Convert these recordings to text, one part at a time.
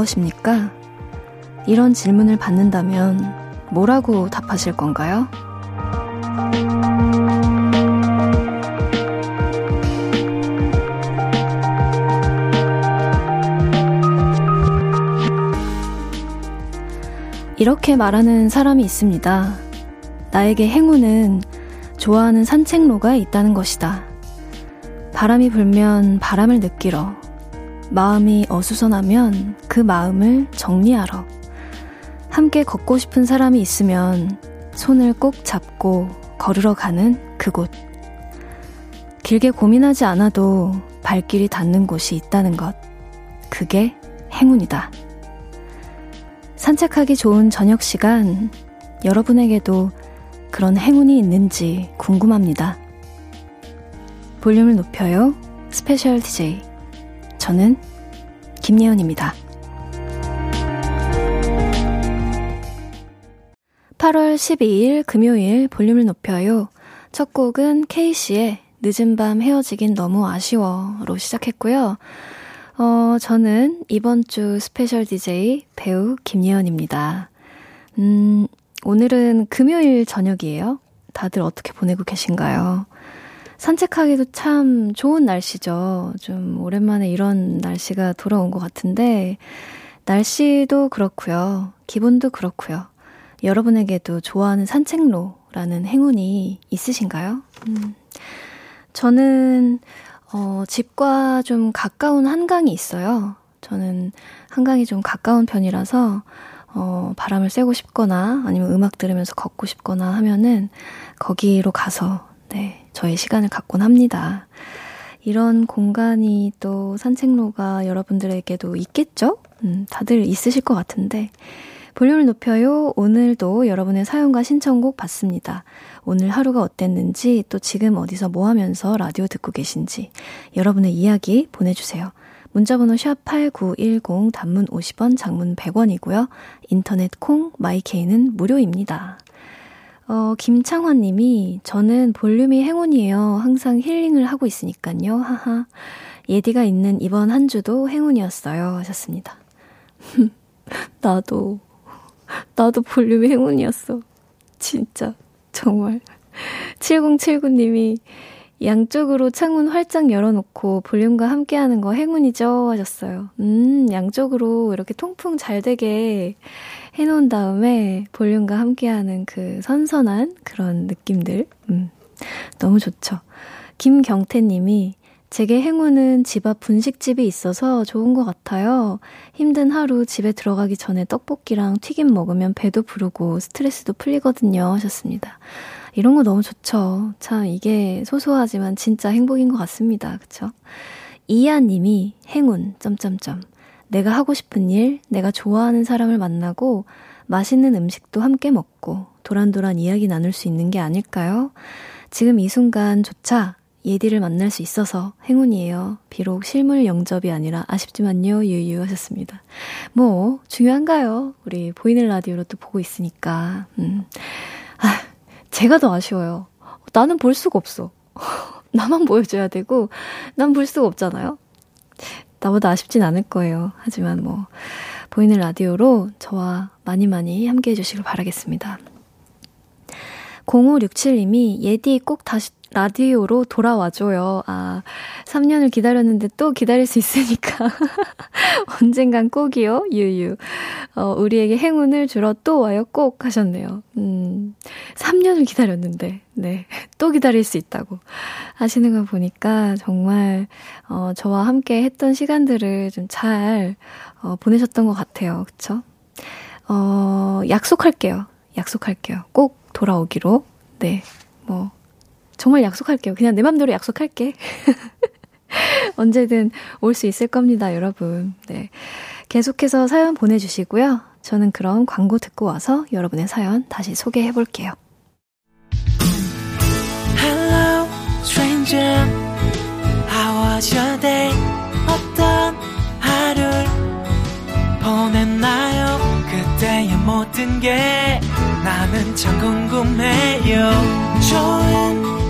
무엇입니까? 이런 질문을 받는다면 뭐라고 답하실 건가요? 이렇게 말하는 사람이 있습니다. 나에게 행운은 좋아하는 산책로가 있다는 것이다. 바람이 불면 바람을 느끼러, 마음이 어수선하면 그 마음을 정리하러, 함께 걷고 싶은 사람이 있으면 손을 꼭 잡고 걸으러 가는 그곳. 길게 고민하지 않아도 발길이 닿는 곳이 있다는 것. 그게 행운이다. 산책하기 좋은 저녁 시간, 여러분에게도 그런 행운이 있는지 궁금합니다. 볼륨을 높여요. 스페셜 DJ. 저는 김예원입니다. 8월 12일 금요일 볼륨을 높여요. 첫 곡은 케이시의 늦은 밤 헤어지긴 너무 아쉬워로 시작했고요. 어, 저는 이번 주 스페셜 DJ 배우 김예원입니다. 음, 오늘은 금요일 저녁이에요. 다들 어떻게 보내고 계신가요? 산책하기도 참 좋은 날씨죠. 좀 오랜만에 이런 날씨가 돌아온 것 같은데, 날씨도 그렇고요. 기분도 그렇고요. 여러분에게도 좋아하는 산책로라는 행운이 있으신가요? 음, 저는, 어, 집과 좀 가까운 한강이 있어요. 저는 한강이 좀 가까운 편이라서, 어, 바람을 쐬고 싶거나 아니면 음악 들으면서 걷고 싶거나 하면은 거기로 가서, 네, 저의 시간을 갖곤 합니다. 이런 공간이 또 산책로가 여러분들에게도 있겠죠? 음, 다들 있으실 것 같은데. 볼륨을 높여요. 오늘도 여러분의 사연과 신청곡 받습니다. 오늘 하루가 어땠는지, 또 지금 어디서 뭐 하면서 라디오 듣고 계신지, 여러분의 이야기 보내주세요. 문자번호 샵8910 단문 50원, 장문 100원이고요. 인터넷 콩, 마이케이는 무료입니다. 어, 김창환 님이, 저는 볼륨이 행운이에요. 항상 힐링을 하고 있으니까요. 하하. 예디가 있는 이번 한 주도 행운이었어요. 하셨습니다. 나도, 나도 볼륨이 행운이었어. 진짜, 정말. 7079님이, 양쪽으로 창문 활짝 열어놓고 볼륨과 함께하는 거 행운이죠 하셨어요. 음, 양쪽으로 이렇게 통풍 잘 되게 해놓은 다음에 볼륨과 함께하는 그 선선한 그런 느낌들. 음, 너무 좋죠. 김경태님이 제게 행운은 집 앞 분식집이 있어서 좋은 것 같아요. 힘든 하루 집에 들어가기 전에 떡볶이랑 튀김 먹으면 배도 부르고 스트레스도 풀리거든요 하셨습니다. 이런 거 너무 좋죠. 참, 이게 소소하지만 진짜 행복인 것 같습니다. 그쵸? 이하 님이 행운, 점점점. 내가 하고 싶은 일, 내가 좋아하는 사람을 만나고, 맛있는 음식도 함께 먹고, 도란도란 이야기 나눌 수 있는 게 아닐까요? 지금 이 순간조차 예디를 만날 수 있어서 행운이에요. 비록 실물 영접이 아니라 아쉽지만요, 유유 하셨습니다. 뭐, 중요한가요? 우리 보이는 라디오로 또 보고 있으니까. 음. 아, 제가 더 아쉬워요. 나는 볼 수가 없어. 나만 보여줘야 되고, 난 볼 수가 없잖아요. 나보다 아쉽진 않을 거예요. 하지만 뭐, 보이는 라디오로 저와 많이 많이 함께 해주시길 바라겠습니다. 0567님이 예디 꼭 다시 라디오로 돌아와줘요. 아, 3년을 기다렸는데 또 기다릴 수 있으니까. 언젠간 꼭이요, 유유. 어, 우리에게 행운을 주러 또 와요, 꼭 하셨네요. 음, 3년을 기다렸는데, 네. 또 기다릴 수 있다고 하시는 거 보니까 정말, 어, 저와 함께 했던 시간들을 좀 잘, 어, 보내셨던 것 같아요. 그쵸? 어, 약속할게요. 약속할게요. 꼭 돌아오기로. 네. 뭐, 정말 약속할게요. 그냥 내 맘대로 약속할게. 언제든 올 수 있을 겁니다, 여러분. 네. 계속해서 사연 보내주시고요. 저는 그럼 광고 듣고 와서 여러분의 사연 다시 소개해 볼게요. Hello, stranger. How was your day? 어떤 하루를 보냈나요? 그때의 모든 게 나는 참 궁금해요. 좋은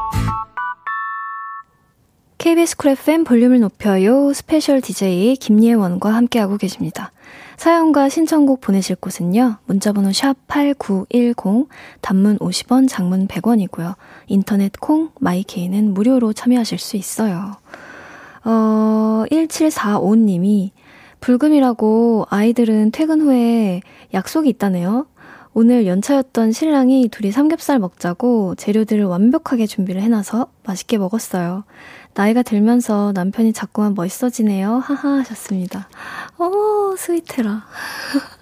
KBS 쿨 FM 볼륨을 높여요 스페셜 DJ 김예원과 함께하고 계십니다. 사연과 신청곡 보내실 곳은요. 문자번호 샵 8910, 단문 50원, 장문 100원이고요. 인터넷 콩, 마이케이는 무료로 참여하실 수 있어요. 어, 1745님이 불금이라고 아이들은 퇴근 후에 약속이 있다네요. 오늘 연차였던 신랑이 둘이 삼겹살 먹자고 재료들을 완벽하게 준비를 해놔서 맛있게 먹었어요. 나이가 들면서 남편이 자꾸만 멋있어지네요. 하하 하셨습니다. 어, 스위테라.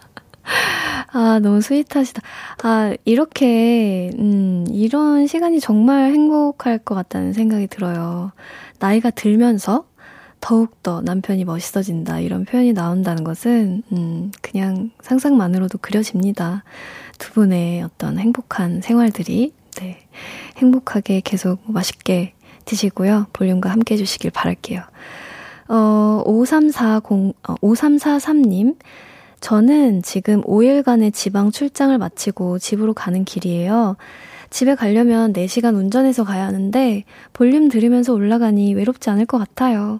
아, 너무 스윗하시다. 아, 이렇게, 음, 이런 시간이 정말 행복할 것 같다는 생각이 들어요. 나이가 들면서 더욱더 남편이 멋있어진다. 이런 표현이 나온다는 것은, 음, 그냥 상상만으로도 그려집니다. 두 분의 어떤 행복한 생활들이, 네. 행복하게 계속 맛있게 드시고요. 볼륨과 함께 해 주시길 바랄게요. 어, 5340, 어, 5343님. 저는 지금 5일간의 지방 출장을 마치고 집으로 가는 길이에요. 집에 가려면 4시간 운전해서 가야 하는데 볼륨 들으면서 올라가니 외롭지 않을 것 같아요.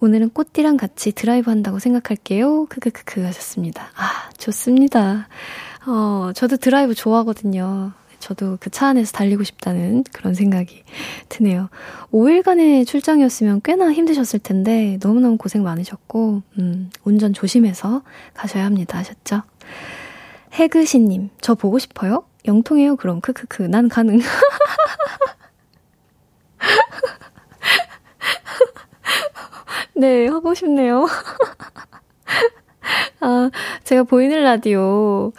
오늘은 꽃띠랑 같이 드라이브 한다고 생각할게요. 크크크크 하셨습니다. 아, 좋습니다. 어, 저도 드라이브 좋아하거든요. 저도 그 차 안에서 달리고 싶다는 그런 생각이 드네요. 5일간의 출장이었으면 꽤나 힘드셨을 텐데 너무너무 고생 많으셨고, 음, 운전 조심해서 가셔야 합니다. 하셨죠? 해그시님, 저 보고 싶어요? 영통해요, 그럼. 크크크. 난 가능. 네, 하고 싶네요. 아, 제가 보이는 라디오로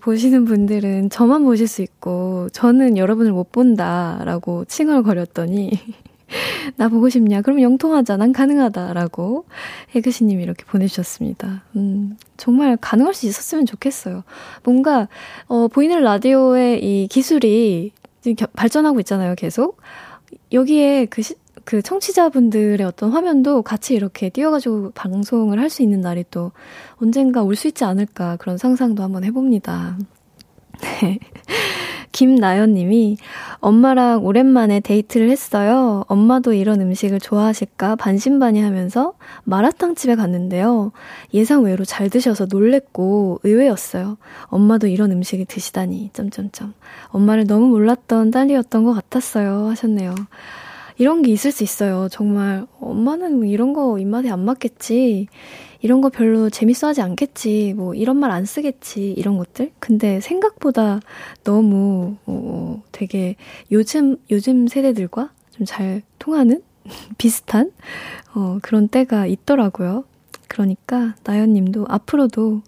보시는 분들은 저만 보실 수 있고, 저는 여러분을 못 본다라고 칭얼거렸더니, 나 보고 싶냐? 그럼 영통하자. 난 가능하다라고 해그시님이 이렇게 보내주셨습니다. 음, 정말 가능할 수 있었으면 좋겠어요. 뭔가, 어, 보이는 라디오의 이 기술이 발전하고 있잖아요, 계속. 여기에 그 시, 그 청취자분들의 어떤 화면도 같이 이렇게 띄워가지고 방송을 할 수 있는 날이 또 언젠가 올 수 있지 않을까 그런 상상도 한번 해봅니다. 네. 김나연 님이 엄마랑 오랜만에 데이트를 했어요. 엄마도 이런 음식을 좋아하실까 반신반의 하면서 마라탕 집에 갔는데요. 예상 외로 잘 드셔서 놀랬고 의외였어요. 엄마도 이런 음식을 드시다니. 점점점. 엄마를 너무 몰랐던 딸이었던 것 같았어요. 하셨네요. 이런 게 있을 수 있어요. 정말 엄마는 뭐 이런 거 입맛에 안 맞겠지. 이런 거 별로 재밌어 하지 않겠지. 뭐 이런 말 안 쓰겠지. 이런 것들. 근데 생각보다 너무 어, 되게 요즘 요즘 세대들과 좀 잘 통하는 비슷한 어, 그런 때가 있더라고요. 그러니까 나연 님도 앞으로도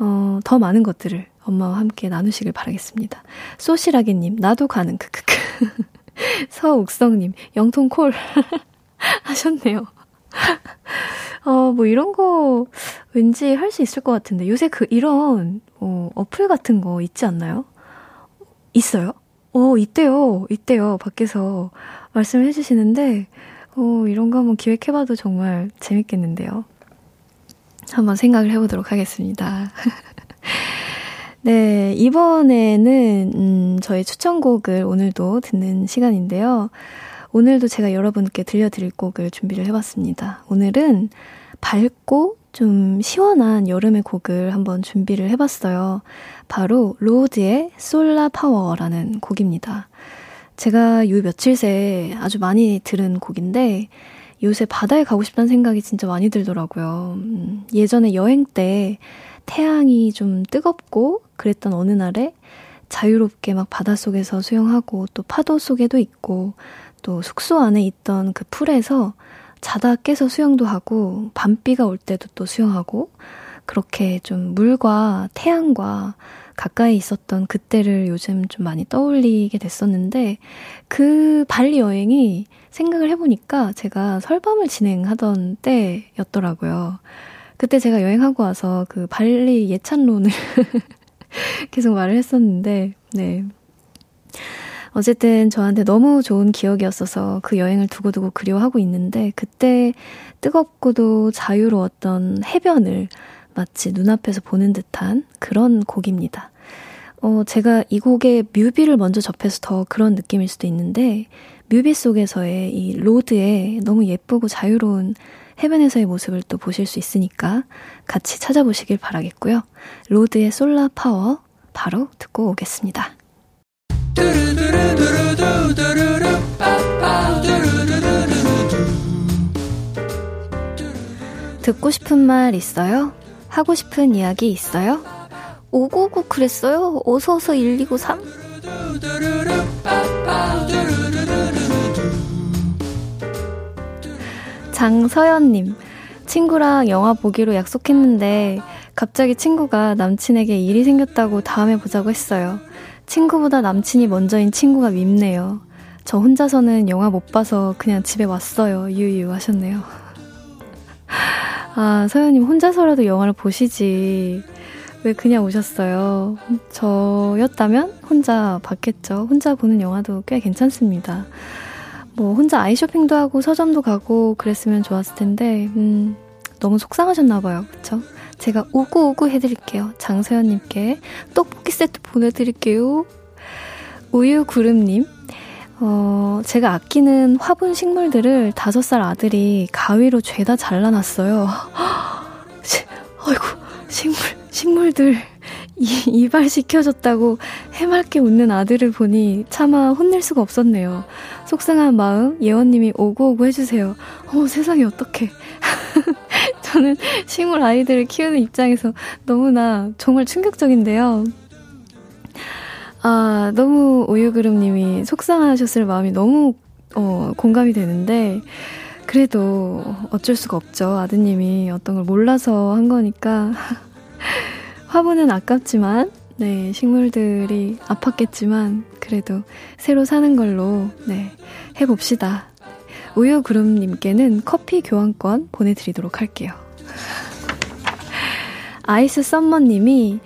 어, 더 많은 것들을 엄마와 함께 나누시길 바라겠습니다. 소시라기 님, 나도 가는 크크크. 서옥성님, 영통콜 하셨네요. 어, 뭐 이런 거 왠지 할 수 있을 것 같은데 요새 그 이런 어, 어플 같은 거 있지 않나요? 있어요? 어, 있대요. 있대요. 밖에서 말씀을 해주시는데 어, 이런 거 한번 기획해봐도 정말 재밌겠는데요. 한번 생각을 해보도록 하겠습니다. 네, 이번에는, 음, 저희 추천곡을 오늘도 듣는 시간인데요. 오늘도 제가 여러분께 들려드릴 곡을 준비를 해봤습니다. 오늘은 밝고 좀 시원한 여름의 곡을 한번 준비를 해봤어요. 바로 로드의 Solar Power라는 곡입니다. 제가 요 며칠 새 아주 많이 들은 곡인데 요새 바다에 가고 싶다는 생각이 진짜 많이 들더라고요. 음, 예전에 여행 때 태양이 좀 뜨겁고 그랬던 어느 날에 자유롭게 막 바닷속에서 수영하고 또 파도 속에도 있고 또 숙소 안에 있던 그 풀에서 자다 깨서 수영도 하고 밤비가 올 때도 또 수영하고 그렇게 좀 물과 태양과 가까이 있었던 그때를 요즘 좀 많이 떠올리게 됐었는데 그 발리 여행이 생각을 해보니까 제가 설밤을 진행하던 때였더라고요. 그때 제가 여행하고 와서 그 발리 예찬론을 계속 말을 했었는데, 네. 어쨌든 저한테 너무 좋은 기억이었어서 그 여행을 두고두고 그리워하고 있는데 그때 뜨겁고도 자유로웠던 해변을 마치 눈앞에서 보는 듯한 그런 곡입니다. 어, 제가 이 곡의 뮤비를 먼저 접해서 더 그런 느낌일 수도 있는데 뮤비 속에서의 이 로드의 너무 예쁘고 자유로운 해변에서의 모습을 또 보실 수 있으니까 같이 찾아보시길 바라겠고요. 로드의 Solar Power 바로 듣고 오겠습니다. 듣고 싶은 말 있어요? 하고 싶은 이야기 있어요? 오고오고 그랬어요? 어서어서 1293? 장서연님, 친구랑 영화 보기로 약속했는데 갑자기 친구가 남친에게 일이 생겼다고 다음에 보자고 했어요. 친구보다 남친이 먼저인 친구가 밉네요. 저 혼자서는 영화 못 봐서 그냥 집에 왔어요. 유유 하셨네요. 아, 서연님 혼자서라도 영화를 보시지. 왜 그냥 오셨어요? 저였다면 혼자 봤겠죠. 혼자 보는 영화도 꽤 괜찮습니다. 뭐, 혼자 아이 쇼핑도 하고 서점도 가고 그랬으면 좋았을 텐데, 음, 너무 속상하셨나봐요. 그쵸? 제가 우구우구 해드릴게요. 장서연님께 떡볶이 세트 보내드릴게요. 우유구름님, 어, 제가 아끼는 화분 식물들을 다섯 살 아들이 가위로 죄다 잘라놨어요. 아이고, 식물, 식물들. 이, 이발시켜줬다고 해맑게 웃는 아들을 보니 차마 혼낼 수가 없었네요. 속상한 마음, 예원님이 오구오구 해주세요. 어, 세상에 어떡해. 저는 식물 아이들을 키우는 입장에서 너무나 정말 충격적인데요. 아, 너무 우유그름님이 속상하셨을 마음이 너무, 어, 공감이 되는데, 그래도 어쩔 수가 없죠. 아드님이 어떤 걸 몰라서 한 거니까. 화분은 아깝지만, 네, 식물들이 아팠겠지만, 그래도 새로 사는 걸로, 네, 해봅시다. 우유그룹님께는 커피 교환권 보내드리도록 할게요. 아이스 썸머님이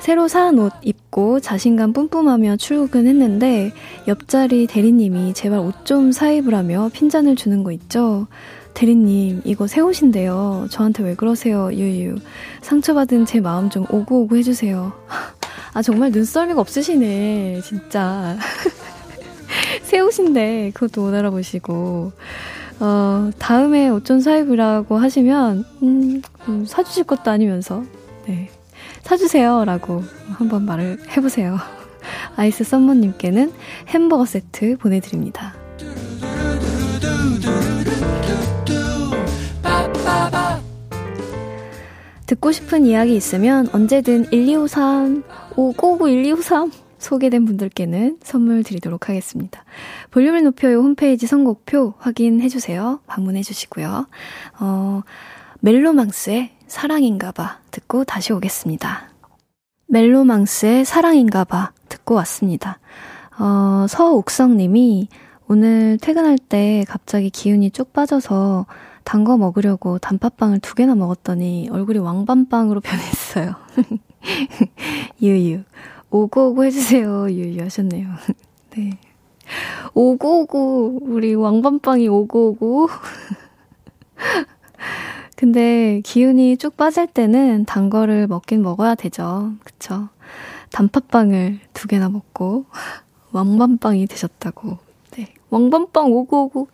새로 산 옷 입고 자신감 뿜뿜하며 출근했는데 옆자리 대리님이 제발 옷 좀 사입으라며 핀잔을 주는 거 있죠? 대리님, 이거 새 옷인데요. 저한테 왜 그러세요, 유유. 상처받은 제 마음 좀 오구오구 해주세요. 아, 정말 눈썰미가 없으시네, 진짜. 새 옷인데, 그것도 못 알아보시고. 어, 다음에 옷좀 사입으라고 하시면, 음, 음, 사주실 것도 아니면서, 네. 사주세요. 라고 한번 말을 해보세요. 아이스 썸머님께는 햄버거 세트 보내드립니다. 듣고 싶은 이야기 있으면 언제든 1253, 599 1253 소개된 분들께는 선물 드리도록 하겠습니다. 볼륨을 높여요 홈페이지 선곡표 확인해주세요. 방문해주시고요. 어, 멜로망스의 사랑인가봐 듣고 다시 오겠습니다. 멜로망스의 사랑인가봐 듣고 왔습니다. 어, 서옥성님이 오늘 퇴근할 때 갑자기 기운이 쭉 빠져서 단 거 먹으려고 단팥빵을 두 개나 먹었더니 얼굴이 왕밤빵으로 변했어요. 유유. 오구오구 해주세요. 유유 하셨네요. 네. 오구오구. 우리 왕밤빵이 오구오구. 근데 기운이 쭉 빠질 때는 단 거를 먹긴 먹어야 되죠. 그쵸? 단팥빵을 두 개나 먹고 왕밤빵이 되셨다고. 네. 왕밤빵 오구오구.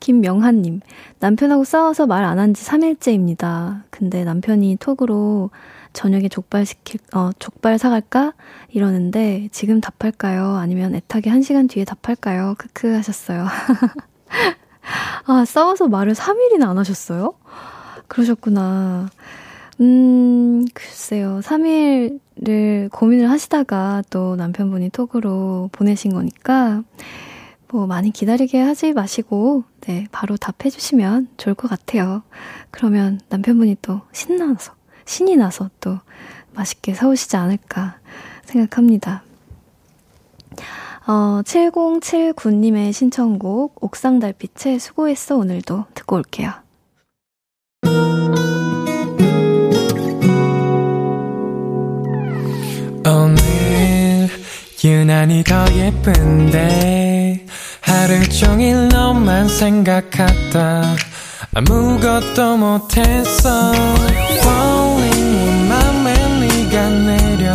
김명한님, 남편하고 싸워서 말 안 한 지 3일째입니다. 근데 남편이 톡으로 저녁에 족발 시킬, 어, 족발 사갈까? 이러는데 지금 답할까요? 아니면 애타게 1시간 뒤에 답할까요? 크크 하셨어요. 아, 싸워서 말을 3일이나 안 하셨어요? 그러셨구나. 음, 글쎄요. 3일을 고민을 하시다가 또 남편분이 톡으로 보내신 거니까, 뭐, 많이 기다리게 하지 마시고, 네, 바로 답해주시면 좋을 것 같아요. 그러면 남편분이 또 신나서, 신이 나서 또 맛있게 사오시지 않을까 생각합니다. 어, 7079님의 신청곡, 옥상 달빛의 수고했어 오늘도 듣고 올게요. 오늘 유난히 더 예쁜데 하루 종일 너만 생각하다 아무것도 못했어 네가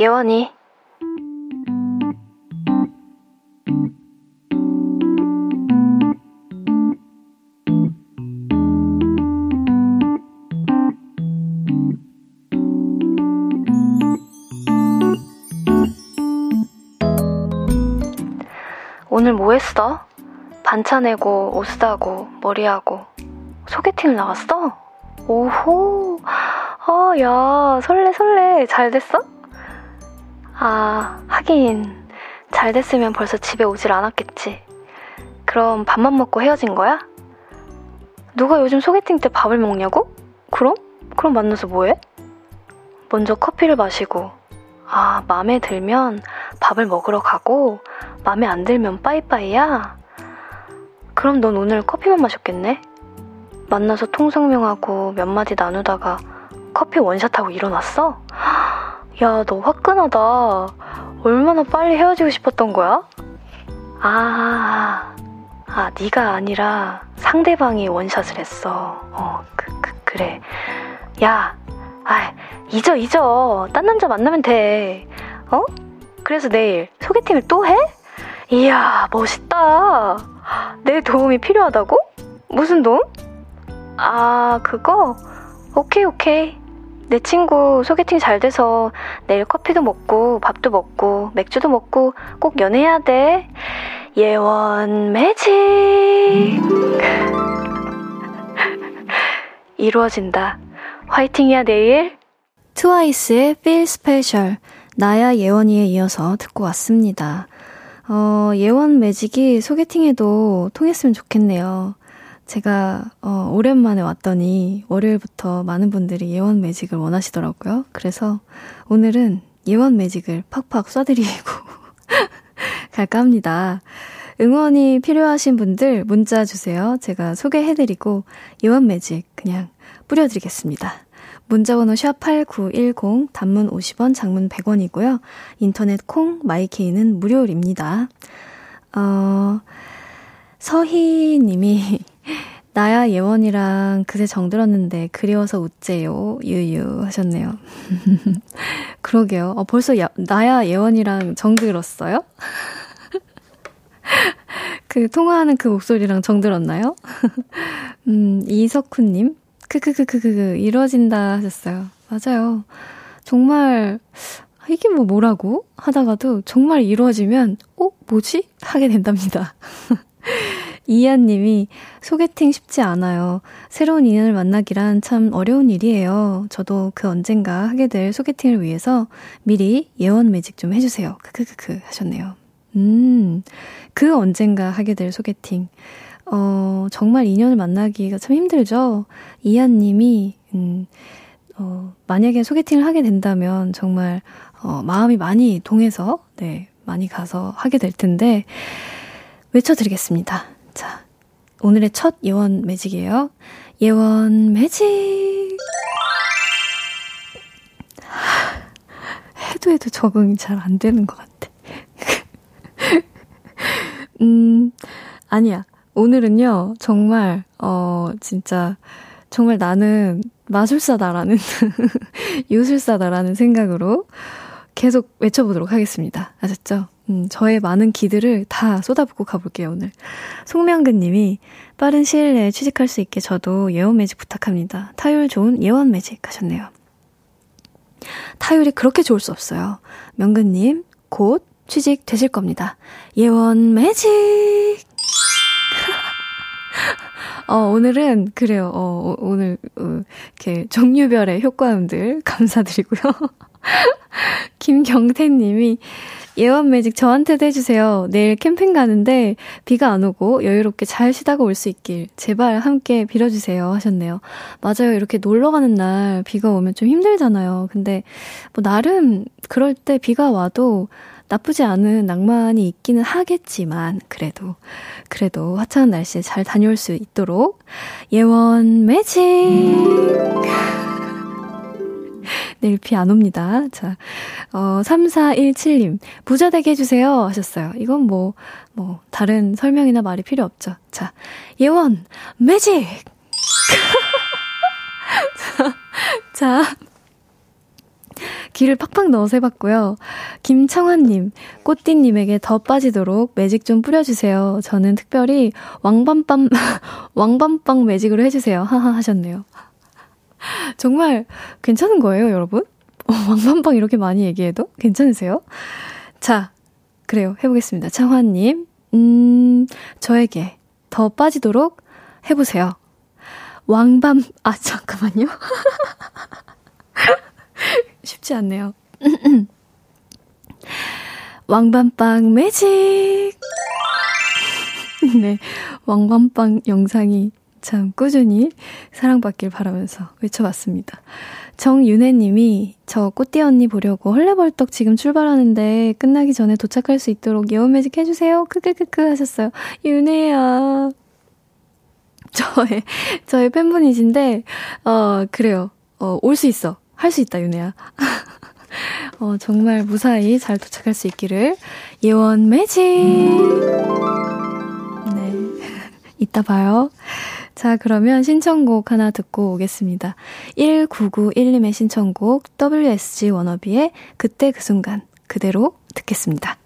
예원이. 오늘 뭐 했어? 반찬 내고, 옷 사고, 머리하고. 소개팅 나갔어? 오호. 아, 야, 설레, 설레. 잘 됐어? 아, 하긴. 잘 됐으면 벌써 집에 오질 않았겠지. 그럼 밥만 먹고 헤어진 거야? 누가 요즘 소개팅 때 밥을 먹냐고? 그럼? 그럼 만나서 뭐해? 먼저 커피를 마시고, 아, 맘에 들면 밥을 먹으러 가고, 맘에 안 들면 빠이빠이야? 그럼 넌 오늘 커피만 마셨겠네? 만나서 통성명하고 몇 마디 나누다가 커피 원샷하고 일어났어? 야, 너 화끈하다. 얼마나 빨리 헤어지고 싶었던 거야? 아, 아, 네가 아니라 상대방이 원샷을 했어. 어, 그, 그, 그래. 야, 아, 잊어, 잊어. 딴 남자 만나면 돼. 어? 그래서 내일 소개팅을 또 해? 이야, 멋있다. 내 도움이 필요하다고? 무슨 도움? 아, 그거? 오케이, 오케이. 내 친구 소개팅 잘 돼서 내일 커피도 먹고 밥도 먹고 맥주도 먹고 꼭 연애해야 돼. 예원 매직. 이루어진다. 화이팅이야, 내일. 트와이스의 Feel Special. 나야 예원이에 이어서 듣고 왔습니다. 어, 예원 매직이 소개팅에도 통했으면 좋겠네요. 제가 어, 오랜만에 왔더니 월요일부터 많은 분들이 예원 매직을 원하시더라고요. 그래서 오늘은 예원 매직을 팍팍 쏴드리고 갈까 합니다. 응원이 필요하신 분들 문자 주세요. 제가 소개해드리고 예원 매직 그냥 뿌려드리겠습니다. 문자번호 샵8910 단문 50원 장문 100원이고요. 인터넷 콩 마이케이는 무료입니다. 어, 서희 님이 나야 예원이랑 그새 정들었는데 그리워서 웃재요. 유유 하셨네요. 그러게요. 어, 벌써 야, 나야 예원이랑 정들었어요? 그 통화하는 그 목소리랑 정들었나요? 음, 이석훈님. 크크크크크 이루어진다 하셨어요. 맞아요. 정말 이게 뭐 뭐라고 하다가도 정말 이루어지면 어 뭐지 하게 된답니다. 이한 님이 소개팅 쉽지 않아요. 새로운 인연을 만나기란 참 어려운 일이에요. 저도 그 언젠가 하게 될 소개팅을 위해서 미리 예원 매직 좀 해주세요. 크크크크 하셨네요. 음, 그 언젠가 하게 될 소개팅. 어, 정말 인연을 만나기가 참 힘들죠? 이한 님이, 음, 어, 만약에 소개팅을 하게 된다면 정말, 어, 마음이 많이 동해서, 네, 많이 가서 하게 될 텐데, 외쳐드리겠습니다. 자, 오늘의 첫 예원 매직이에요. 예원 매직! 해도 해도 적응이 잘 안 되는 것 같아. 음, 아니야. 오늘은요, 정말, 어, 진짜, 정말 나는 마술사다라는, 유술사다라는 생각으로 계속 외쳐보도록 하겠습니다. 아셨죠? 음, 저의 많은 기들을 다 쏟아붓고 가볼게요, 오늘. 송명근 님이 빠른 시일 내에 취직할 수 있게 저도 예원 매직 부탁합니다. 타율 좋은 예원 매직 하셨네요. 타율이 그렇게 좋을 수 없어요. 명근 님, 곧 취직 되실 겁니다. 예원 매직! 어, 오늘은, 그래요. 어, 오늘, 어, 이렇게 종류별의 효과음들 감사드리고요. 김경태 님이, 예원 매직 저한테도 해주세요. 내일 캠핑 가는데 비가 안 오고 여유롭게 잘 쉬다가 올 수 있길 제발 함께 빌어주세요 하셨네요. 맞아요. 이렇게 놀러 가는 날 비가 오면 좀 힘들잖아요. 근데 뭐 나름 그럴 때 비가 와도 나쁘지 않은 낭만이 있기는 하겠지만 그래도 그래도 화창한 날씨에 잘 다녀올 수 있도록 예원 매직 내일 비 안 옵니다. 자, 어, 3417님, 부자 되게 해주세요. 하셨어요. 이건 뭐, 뭐, 다른 설명이나 말이 필요 없죠. 자, 예원, 매직! 자, 자, 귀를 팍팍 넣어서 해봤고요. 김청환님, 꽃띠님에게 더 빠지도록 매직 좀 뿌려주세요. 저는 특별히 왕밤밤, 왕밤빵 매직으로 해주세요. 하하 하셨네요. 정말 괜찮은 거예요, 여러분? 어, 왕밤빵 이렇게 많이 얘기해도 괜찮으세요? 자, 그래요. 해보겠습니다. 창환님, 음, 저에게 더 빠지도록 해보세요. 왕밤, 아, 잠깐만요. 쉽지 않네요. 왕밤빵 매직! 네, 왕밤빵 영상이 참 꾸준히 사랑받길 바라면서 외쳐봤습니다. 정윤혜 님이 저 꽃띠 언니 보려고 헐레벌떡 지금 출발하는데 끝나기 전에 도착할 수 있도록 예원매직 해주세요. 크크크크 하셨어요. 윤혜야. 저의, 저의 팬분이신데, 어, 그래요. 어, 올 수 있어. 할 수 있다, 윤혜야. 어, 정말 무사히 잘 도착할 수 있기를 예원 매직! 네. 이따 봐요. 자, 그러면 신청곡 하나 듣고 오겠습니다. 1991님의 신청곡 WSG 워너비의 그때 그 순간 그대로 듣겠습니다.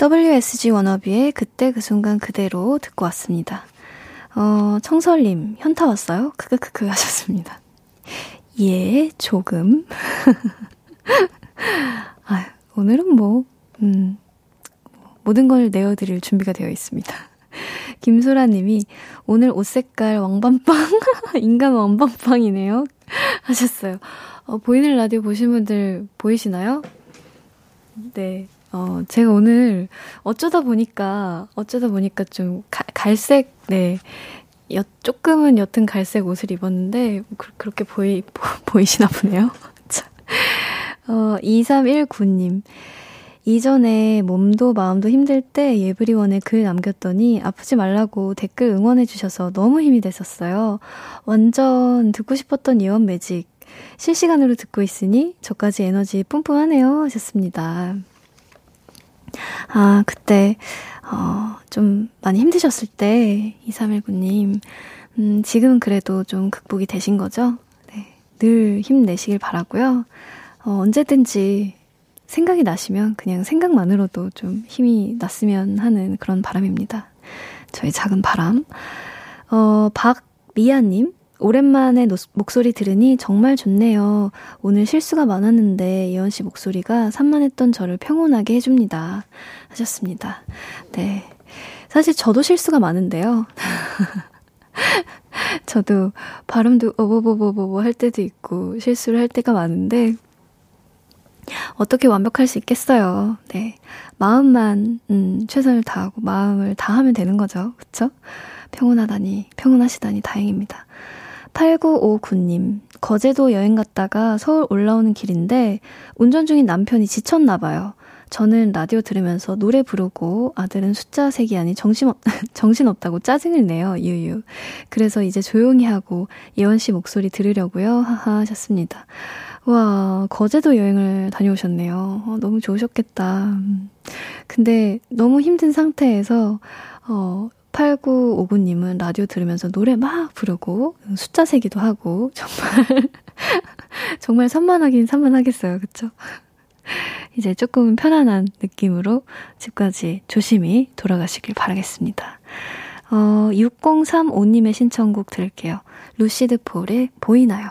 WSG 워너비의 그때 그 순간 그대로 듣고 왔습니다. 어, 청설님, 현타 왔어요? 크크크크 하셨습니다. 예, 조금. 아, 오늘은 뭐, 음, 모든 걸 내어드릴 준비가 되어 있습니다. 김소라 님이 오늘 옷 색깔 왕밤빵? 인간 왕밤빵이네요. 하셨어요. 어, 보이는 라디오 보신 분들 보이시나요? 네. 어, 제가 오늘 어쩌다 보니까, 어쩌다 보니까 좀 가, 갈색, 네. 여, 조금은 옅은 갈색 옷을 입었는데, 그, 렇게 보이, 보, 보이시나 보네요. 어, 2319님. 이전에 몸도 마음도 힘들 때 예브리원에 글 남겼더니 아프지 말라고 댓글 응원해주셔서 너무 힘이 됐었어요. 완전 듣고 싶었던 예원 매직. 실시간으로 듣고 있으니 저까지 에너지 뿜뿜하네요. 하셨습니다. 아, 그때, 어, 좀 많이 힘드셨을 때, 2319님, 음, 지금은 그래도 좀 극복이 되신 거죠? 네. 늘 힘내시길 바라고요 어, 언제든지 생각이 나시면 그냥 생각만으로도 좀 힘이 났으면 하는 그런 바람입니다. 저의 작은 바람. 어, 박미아님, 오랜만에 노, 목소리 들으니 정말 좋네요. 오늘 실수가 많았는데 예원 씨 목소리가 산만했던 저를 평온하게 해줍니다. 하셨습니다. 네. 사실 저도 실수가 많은데요. 저도 발음도 어버버버버버 할 때도 있고 실수를 할 때가 많은데 어떻게 완벽할 수 있겠어요. 네. 마음만, 음, 최선을 다하고 마음을 다하면 되는 거죠. 그쵸? 평온하다니, 평온하시다니 다행입니다. 8959님, 거제도 여행 갔다가 서울 올라오는 길인데 운전 중인 남편이 지쳤나 봐요. 저는 라디오 들으면서 노래 부르고 아들은 숫자 세기 아니 정신없, 정신없다고 짜증을 내요, 유유. 그래서 이제 조용히 하고 예원 씨 목소리 들으려고요, 하하 하셨습니다. 와, 거제도 여행을 다녀오셨네요. 어, 너무 좋으셨겠다. 근데 너무 힘든 상태에서, 어, 8959님은 라디오 들으면서 노래 막 부르고, 숫자 세기도 하고, 정말, 정말 산만하긴 산만하겠어요. 그쵸? 이제 조금 편안한 느낌으로 집까지 조심히 돌아가시길 바라겠습니다. 어, 6035님의 신청곡 들을게요. 루시드 폴의 보이나요?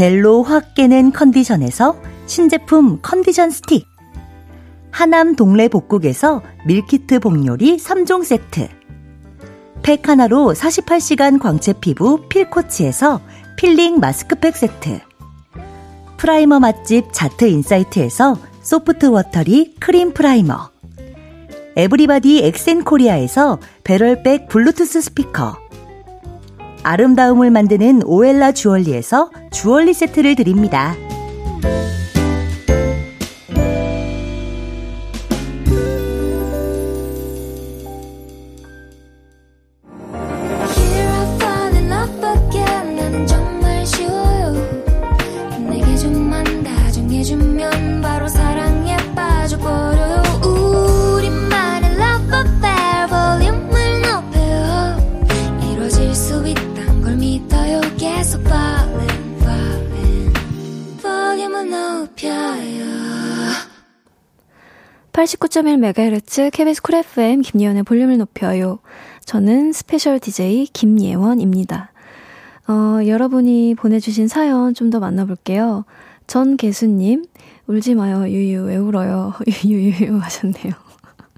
젤로 확 깨는 컨디션에서 신제품 컨디션 스틱. 하남 동래 복국에서 밀키트 복요리 3종 세트. 팩 하나로 48시간 광채 피부 필코치에서 필링 마스크팩 세트. 프라이머 맛집 자트 인사이트에서 소프트 워터리 크림 프라이머. 에브리바디 엑센 코리아에서 배럴백 블루투스 스피커. 아름다움을 만드는 오엘라 주얼리에서 주얼리 세트를 드립니다. 89.1MHz KBS 쿨 FM 김예원의 볼륨을 높여요. 저는 스페셜 DJ 김예원입니다. 어, 여러분이 보내주신 사연 좀 더 만나볼게요. 전계수님, 울지 마요, 유유, 왜 울어요? 유유 하셨네요.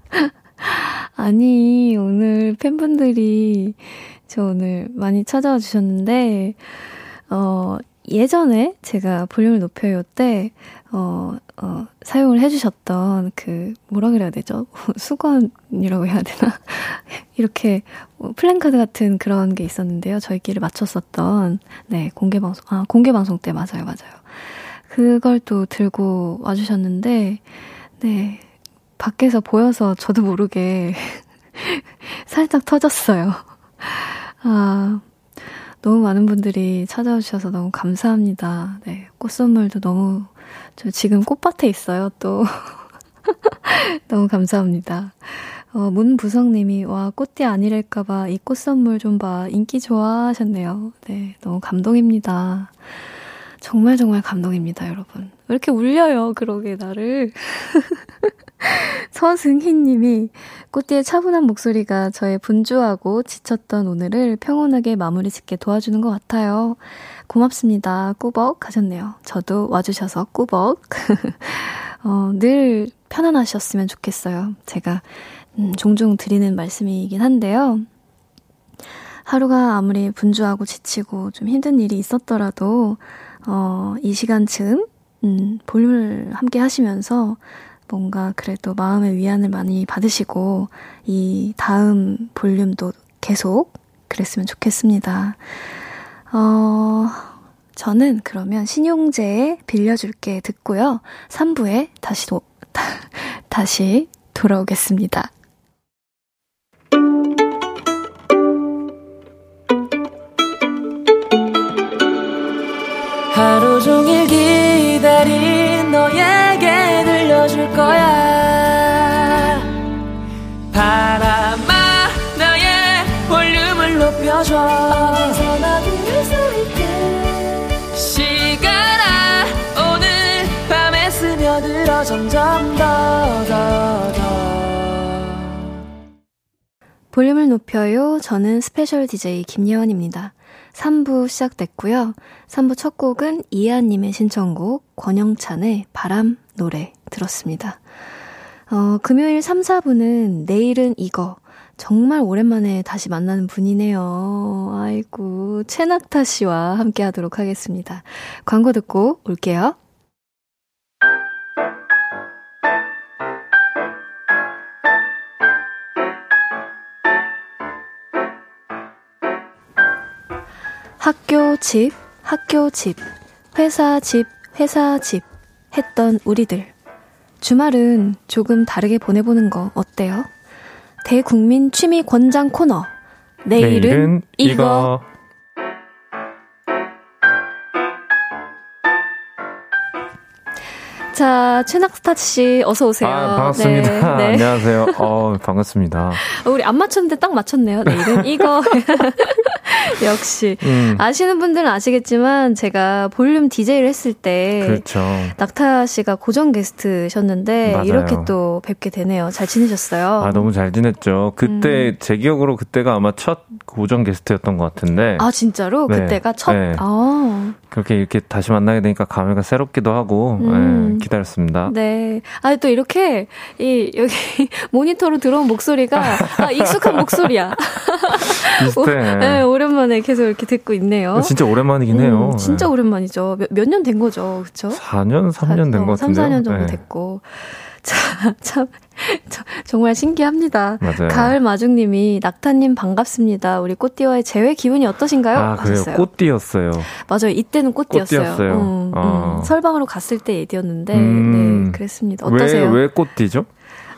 아니, 오늘 팬분들이 저 오늘 많이 찾아와 주셨는데, 어, 예전에 제가 볼륨을 높여요 때, 어, 어, 사용을 해주셨던 그, 뭐라 그래야 되죠? 수건이라고 해야 되나? 이렇게 뭐 플랜카드 같은 그런 게 있었는데요. 저희끼리 맞췄었던, 네, 공개방송, 아, 공개방송 때 맞아요, 맞아요. 그걸 또 들고 와주셨는데, 네, 밖에서 보여서 저도 모르게 살짝 터졌어요. 아, 너무 많은 분들이 찾아와 주셔서 너무 감사합니다. 네, 꽃 선물도 너무, 저 지금 꽃밭에 있어요, 또. 너무 감사합니다. 어, 문부성님이, 와, 꽃띠 아니랄까봐 이 꽃 선물 좀 봐. 인기 좋아하셨네요. 네, 너무 감동입니다. 정말 정말 감동입니다, 여러분. 왜 이렇게 울려요, 그러게, 나를. 서승희 님이 꽃띠의 차분한 목소리가 저의 분주하고 지쳤던 오늘을 평온하게 마무리 짓게 도와주는 것 같아요. 고맙습니다. 꾸벅 하셨네요. 저도 와주셔서 꾸벅. 어, 늘 편안하셨으면 좋겠어요. 제가 음, 종종 드리는 말씀이긴 한데요. 하루가 아무리 분주하고 지치고 좀 힘든 일이 있었더라도 어, 이 시간쯤 음, 볼륨을 함께 하시면서 뭔가 그래도 마음의 위안을 많이 받으시고 이 다음 볼륨도 계속 그랬으면 좋겠습니다. 어, 저는 그러면 신용재의 빌려줄게 듣고요. 3부에 다시 도, 다시 돌아오겠습니다. 하루 종일 기다린 너에 볼륨을 높여줘 어디서나 들을 수 있게 시간아 오늘 밤에 스며들어 점점 더 더 더 볼륨을 높여요. 저는 스페셜 DJ 김예원입니다. 3부 시작됐고요. 3부 첫 곡은 이하님의 신청곡 권영찬의 바람 노래 들었습니다. 어, 금요일 3, 4부는 내일은 이거 정말 오랜만에 다시 만나는 분이네요. 아이고 최낙타 씨와 함께 하도록 하겠습니다. 광고 듣고 올게요. 학교 집, 학교 집, 회사 집, 회사 집 했던 우리들. 주말은 조금 다르게 보내보는 거 어때요? 대국민 취미 권장 코너. 내일은, 내일은 이거. 이거. 자, 최낙스타 씨, 어서 오세요. 아, 반갑습니다. 네, 네. 안녕하세요. 어, 반갑습니다. 어, 우리 안 맞췄는데 딱 맞췄네요. 내일은 이거. 역시. 음. 아시는 분들은 아시겠지만, 제가 볼륨 DJ를 했을 때. 그렇죠. 낙타 씨가 고정 게스트셨는데, 맞아요. 이렇게 또 뵙게 되네요. 잘 지내셨어요? 아, 너무 잘 지냈죠. 그때, 음. 제 기억으로 그때가 아마 첫 고정 게스트였던 것 같은데. 아, 진짜로? 네. 그때가 첫? 네. 아. 그렇게 이렇게 다시 만나게 되니까 감회가 새롭기도 하고, 음. 네, 기다렸습니다. 네. 아, 또 이렇게, 이, 여기, 모니터로 들어온 목소리가, 아, 익숙한 목소리야. 비슷해. 네, 오랜만에 계속 이렇게 듣고 있네요. 진짜 오랜만이긴 해요. 음, 진짜 네. 오랜만이죠. 몇 년 된 거죠, 그쵸? 4년, 3년 된 것 같은데. 3, 4년 정도 네. 됐고. 자, 참, 정말 신기합니다. 맞아요. 가을 마중님이 낙타님 반갑습니다. 우리 꽃띠와의 재회 기분이 어떠신가요? 아, 그래요? 꽃띠였어요. 맞아요. 이때는 꽃띠였어요. 꽃띠였어요. 음, 어. 음. 설방으로 갔을 때 얘기였는데, 음. 네, 그랬습니다. 어떠세요? 왜, 왜 꽃띠죠?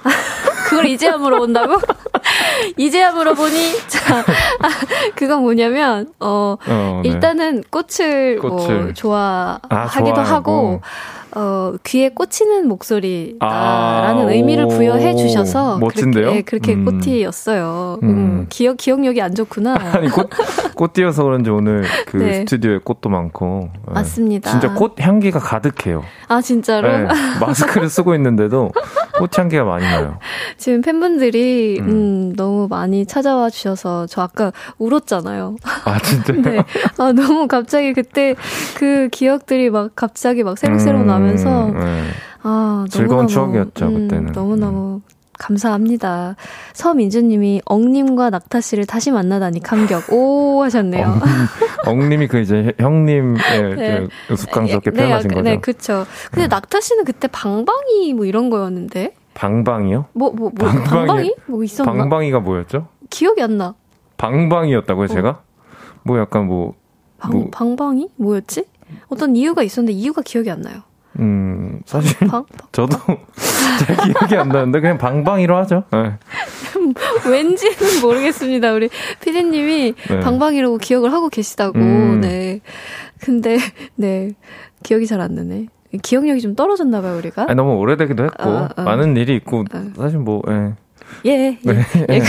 그걸 이제야 물어본다고? 이제야 물어보니, 자, 아, 그건 뭐냐면, 어, 어 네. 일단은 꽃을, 뭐 꽃을. 뭐, 좋아하기도 아, 하고, 어, 귀에 꽂히는 목소리다라는 아, 의미를 부여해 주셔서 멋진데요? 그렇게, 그렇게 음. 꽃이었어요. 음. 음. 기억 기억력이 안 좋구나. 아니 꽃 꽃띠여서 그런지 오늘 그 네. 스튜디오에 꽃도 많고 네. 맞습니다. 진짜 꽃 향기가 가득해요. 아 진짜로? 네. 마스크를 쓰고 있는데도 꽃 향기가 많이 나요. 지금 팬분들이 음. 음. 너무 많이 찾아와 주셔서 저 아까 울었잖아요. 아 진짜요? 네. 아 너무 갑자기 그때 그 기억들이 막 갑자기 막 새록새록 음. 나면 보면서 음, 네. 아, 즐거운 추억이었죠 음, 그때는. 너무너무 음. 감사합니다. 서민주님이 엉님과 낙타 씨를 다시 만나다니 감격. 오 하셨네요. 엉, 님이 그 이제 형님의 네. 그 숙강스럽게 네, 표현하신 네, 거죠. 네, 그렇죠. 근데 음. 낙타 씨는 그때 방방이 뭐 이런 거였는데. 방방이요? 뭐 뭐 뭐, 방방이? 방방이? 뭐 있었나? 방방이가 뭐였죠? 기억이 안 나. 방방이었다고요, 어. 제가? 뭐 약간 뭐, 방, 뭐 방방이 뭐였지? 어떤 이유가 있었는데 이유가 기억이 안 나요. 음, 사실 방? 저도 제 기억이 안 나는데 그냥 방방이로 하죠. 네. 왠지는 모르겠습니다. 우리 피디님이 네. 방방이라고 기억을 하고 계시다고. 음. 네. 근데 네 기억이 잘 안 나네. 기억력이 좀 떨어졌나 봐요 우리가. 아니, 너무 오래되기도 했고 아, 아. 많은 일이 있고 아. 사실 뭐. 예. 예, 예. 네, 예. 예.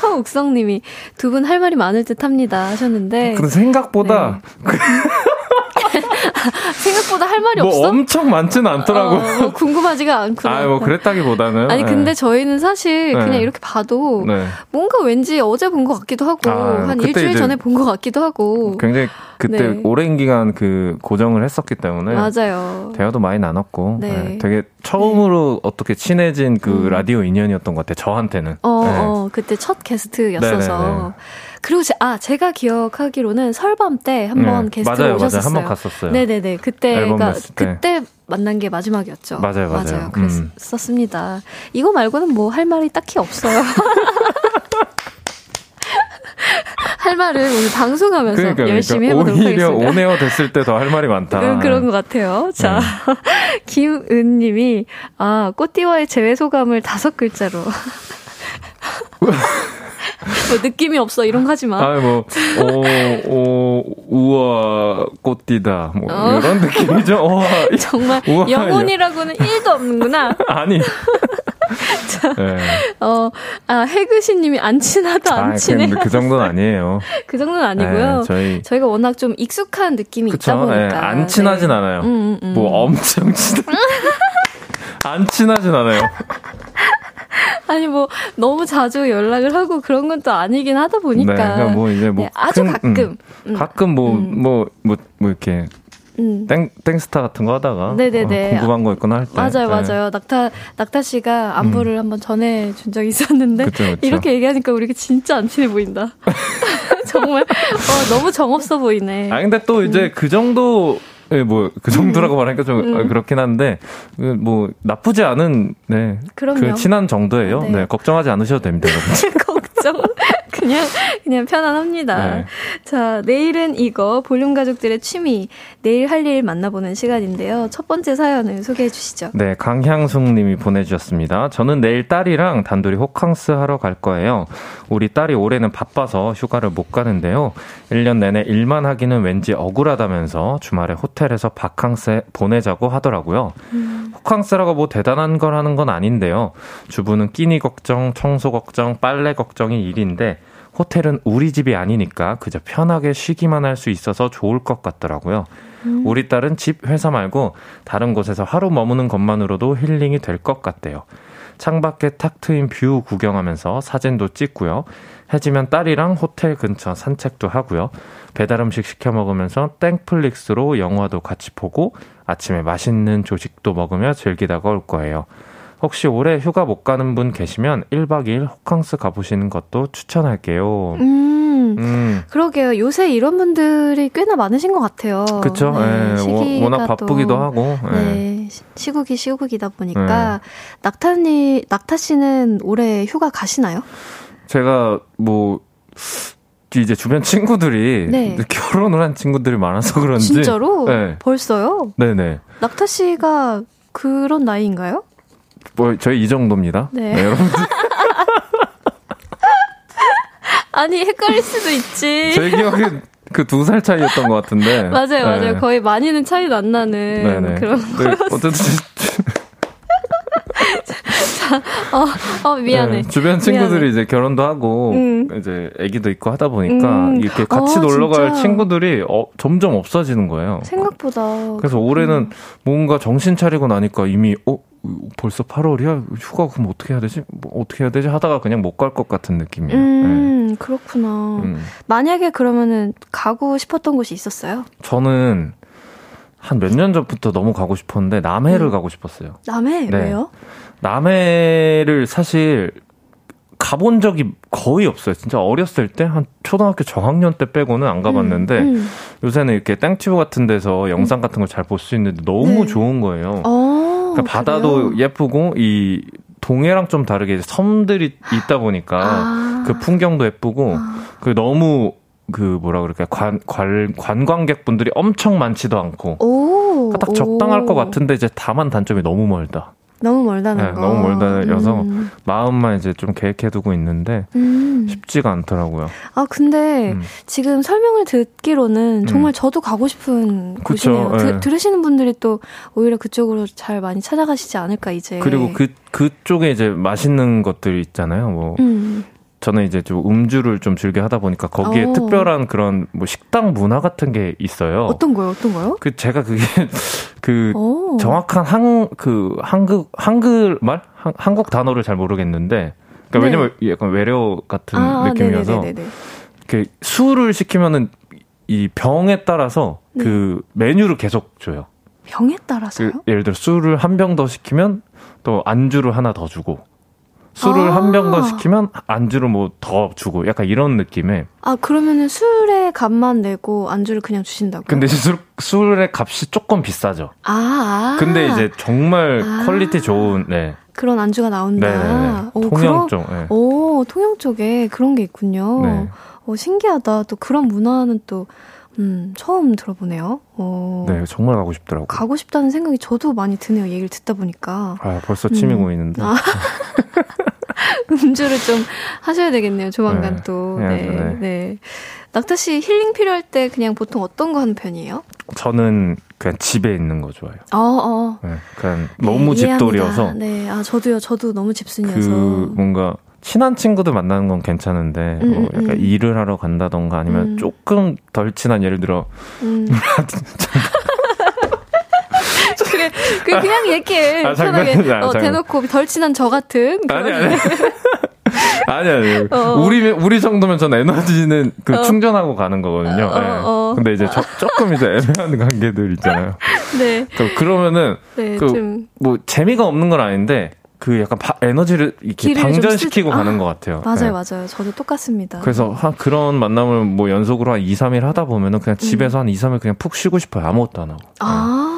서욱성님이 두 분 할 말이 많을 듯 합니다 하셨는데. 근데 생각보다. 네. 생각보다 할 말이 뭐 없어? 엄청 많지는 않더라고. 어, 뭐 궁금하지가 않구나. 아, 뭐 그랬다기보다는. 아니 근데 네. 저희는 사실 네. 그냥 이렇게 봐도 네. 뭔가 왠지 어제 본 것 같기도 하고 아, 한 일주일 전에 본 것 같기도 하고. 굉장히 그때 네. 오랜 기간 그 고정을 했었기 때문에 맞아요. 대화도 많이 나눴고. 되게 처음으로 어떻게 친해진 그 음. 라디오 인연이었던 것 같아요. 저한테는. 어, 어 그때 첫 게스트였어서. 그리고 제, 아 제가 기억하기로는 설밤 때 한번 네. 게스트 맞아요, 오셨었어요. 맞아요. 한번 갔었어요. 네네네. 그때가 그때 만난 게 마지막이었죠. 맞아요, 맞아요. 맞아요. 그랬었습니다. 음. 이거 말고는 뭐 할 말이 딱히 없어요. 할 말은 오늘 방송하면서 그러니까, 열심히 그러니까 해보도록 오히려 하겠습니다. 오네어 됐을 때 더 할 말이 많다. 그런, 그런 것 같아요. 자, 음. 김은님이 아 꽃띠와의 재회 소감을 다섯 글자로. 뭐 느낌이 없어 이런 거 하지 마. 아, 뭐, 오, 오, 우와, 꽃띠다. 뭐, 어. 이런 느낌이죠. 와, 정말, 우와, 영혼이라고는 1도 없는구나. 아니. 자, 네. 어, 아, 해그시 님이 안 친하다, 안 아, 친해. 그, 그 정도는 아니에요. 그 정도는 아니고요. 네, 저희. 저희가 워낙 좀 익숙한 느낌이 그쵸? 있다 보니까. 네, 안 친하진 네. 않아요. 음, 음, 음. 뭐 엄청 친, 안 친하진 않아요. 아니 뭐 너무 자주 연락을 하고 그런 건 또 아니긴 하다 보니까. 네, 그러니까 뭐 이제 뭐 네, 아주 큰, 가끔. 음, 음. 가끔 뭐 뭐뭐 음. 뭐, 뭐, 뭐 이렇게 음. 땡, 땡스타 같은 거 하다가 네네네. 어, 궁금한 거 있거나 할 때. 맞아요, 네. 맞아요. 낙타, 낙타 씨가 안부를 음. 한번 전해준 적이 있었는데 그쵸, 그쵸. 이렇게 얘기하니까 우리가 진짜 안 친해 보인다. 정말 어, 너무 정없어 보이네. 아 근데 또 이제 음. 그 정도 네, 뭐, 그 정도라고 음. 말하니까 좀 음. 그렇긴 한데, 그 뭐, 나쁘지 않은, 네. 그럼요. 그 친한 정도예요. 네. 네 걱정하지 않으셔도 됩니다, 여러분. 걱정. 그냥, 그냥 편안합니다. 네. 자, 내일은 이거, 볼륨 가족들의 취미, 내일 할 일 만나보는 시간인데요. 첫 번째 사연을 소개해 주시죠. 네, 강향숙 님이 보내 주셨습니다. 저는 내일 딸이랑 단둘이 호캉스 하러 갈 거예요. 우리 딸이 올해는 바빠서 휴가를 못 가는데요. 1년 내내 일만 하기는 왠지 억울하다면서 주말에 호텔에서 바캉스 보내자고 하더라고요. 음. 호캉스라고 뭐 대단한 걸 하는 건 아닌데요. 주부는 끼니 걱정, 청소 걱정, 빨래 걱정이 일인데 호텔은 우리 집이 아니니까 그저 편하게 쉬기만 할 수 있어서 좋을 것 같더라고요. 음. 우리 딸은 집, 회사 말고 다른 곳에서 하루 머무는 것만으로도 힐링이 될 것 같대요. 창밖에 탁 트인 뷰 구경하면서 사진도 찍고요. 해지면 딸이랑 호텔 근처 산책도 하고요. 배달 음식 시켜 먹으면서 땡플릭스로 영화도 같이 보고 아침에 맛있는 조식도 먹으며 즐기다가 올 거예요. 혹시 올해 휴가 못 가는 분 계시면 1박 2일 호캉스 가보시는 것도 추천할게요. 음, 음. 그러게요. 요새 이런 분들이 꽤나 많으신 것 같아요. 그쵸. 네, 네. 워낙 바쁘기도 하고. 네. 네. 시국이 시국이다 보니까. 네. 낙타니, 낙타 씨는 올해 휴가 가시나요? 제가 뭐, 이제 주변 친구들이 네. 결혼을 한 친구들이 많아서 그런지 진짜로 네. 벌써요? 네네. 낙타 씨가 그런 나이인가요? 뭐 저희 이 정도입니다. 네, 네 여러분들. 아니 헷갈릴 수도 있지. 제 기억엔 그두 살 차이였던 것 같은데. 맞아요, 맞아요. 네. 거의 많이는 차이도 안 나는 네네. 그런 네, 어쨌든 어, 어 미안해. 네, 주변 친구들이 미안해. 이제 결혼도 하고 음. 이제 아기도 있고 하다 보니까 음. 이렇게 같이 어, 놀러 갈 친구들이 어, 점점 없어지는 거예요. 생각보다. 그래서 올해는 뭔가 정신 차리고 나니까 이미 어 벌써 8월이야? 휴가 그럼 어떻게 해야 되지? 뭐 어떻게 해야 되지? 하다가 그냥 못 갈 것 같은 느낌이에요. 음, 네. 그렇구나. 음. 만약에 그러면은 가고 싶었던 곳이 있었어요? 저는 한 몇 년 전부터 너무 가고 싶었는데 남해를 음. 가고 싶었어요. 남해? 네. 왜요? 남해를 사실 가본 적이 거의 없어요. 진짜 어렸을 때 한 초등학교 저학년 때 빼고는 안 가봤는데 음, 음. 요새는 이렇게 땡튜브 같은 데서 영상 같은 걸 잘 볼 수 있는데 너무 네. 좋은 거예요. 어, 그러니까 바다도 예쁘고 이 동해랑 좀 다르게 섬들이 있다 보니까 아. 그 풍경도 예쁘고 아. 그 너무 그 뭐라 그럴까 관, 관 관광객분들이 엄청 많지도 않고 오, 딱 적당할 오. 것 같은데 이제 다만 단점이 너무 멀다. 너무 멀다는 네, 거. 너무 멀다여서 음. 마음만 이제 좀 계획해두고 있는데 음. 쉽지가 않더라고요. 아 근데 음. 지금 설명을 듣기로는 정말 음. 저도 가고 싶은 그쵸, 곳이네요. 네. 드, 들으시는 분들이 또 오히려 그쪽으로 잘 많이 찾아가시지 않을까 이제. 그리고 그 그쪽에 이제 맛있는 것들 있잖아요. 뭐 음. 저는 이제 좀 음주를 좀 즐겨 하다 보니까 거기에 오. 어. 특별한 그런 뭐 식당 문화 같은 게 있어요. 어떤 거요? 어떤 거요? 그 제가 그게 그 오. 정확한 한 그 한국 한글 말 한, 한국 단어를 잘 모르겠는데 그러니까 네. 왜냐면 약간 외래어 같은 아, 느낌이어서 그 술을 시키면은 이 병에 따라서 네. 그 메뉴를 계속 줘요. 병에 따라서요? 그 예를 들어 술을 한 병 더 시키면 또 안주를 하나 더 주고 술을 아. 한병 더 시키면 안주를 뭐 더 주고 약간 이런 느낌의. 아 그러면은 술의 값만 내고 안주를 그냥 주신다고? 근데 술 술의 값이 조금 비싸죠. 아. 아. 근데 이제 정말 아. 퀄리티 좋은 네. 그런 안주가 나온다. 네네네. 오, 통영 쪽. 네. 오 통영 쪽에 그런 게 있군요. 네. 오 신기하다. 또 그런 문화는 또. 음, 처음 들어보네요. 어. 네, 정말 가고 싶더라고요. 가고 싶다는 생각이 저도 많이 드네요. 얘기를 듣다 보니까. 아, 벌써 침이 음. 고이는데. 아. 음주를 좀 하셔야 되겠네요. 조만간 네, 또. 네, 네. 네. 낙타 씨 힐링 필요할 때 그냥 보통 어떤 거 하는 편이에요? 저는 그냥 집에 있는 거 좋아해요. 어, 어. 네, 그냥 너무 네, 집돌이어서. 네, 아 저도요. 저도 너무 집순이어서. 그 뭔가 친한 친구들 만나는 건 괜찮은데 음, 뭐 약간 음. 일을 하러 간다던가 아니면 음. 조금 덜 친한 예를 들어 음. 그래, 그 그냥 얘기해. 아, 편하게. 아, 어, 대놓고 덜 친한 저 같은. 아니, 아니. 아니, 아니. 어. 우리, 우리 정도면 전 에너지는 그 어. 충전하고 가는 거거든요. 어, 네. 어. 근데 이제 저, 조금 이제 애매한 관계들 있잖아요. 네. 그러면은, 네, 그, 좀. 뭐, 재미가 없는 건 아닌데, 그 약간 바, 에너지를 이렇게 방전시키고 쓰... 가는 아, 것 같아요. 맞아요, 네. 맞아요. 저도 똑같습니다. 그래서 한 그런 만남을 뭐 연속으로 한 2, 3일 하다 보면은 그냥 집에서 음. 한 2, 3일 그냥 푹 쉬고 싶어요. 아무것도 안 하고. 아.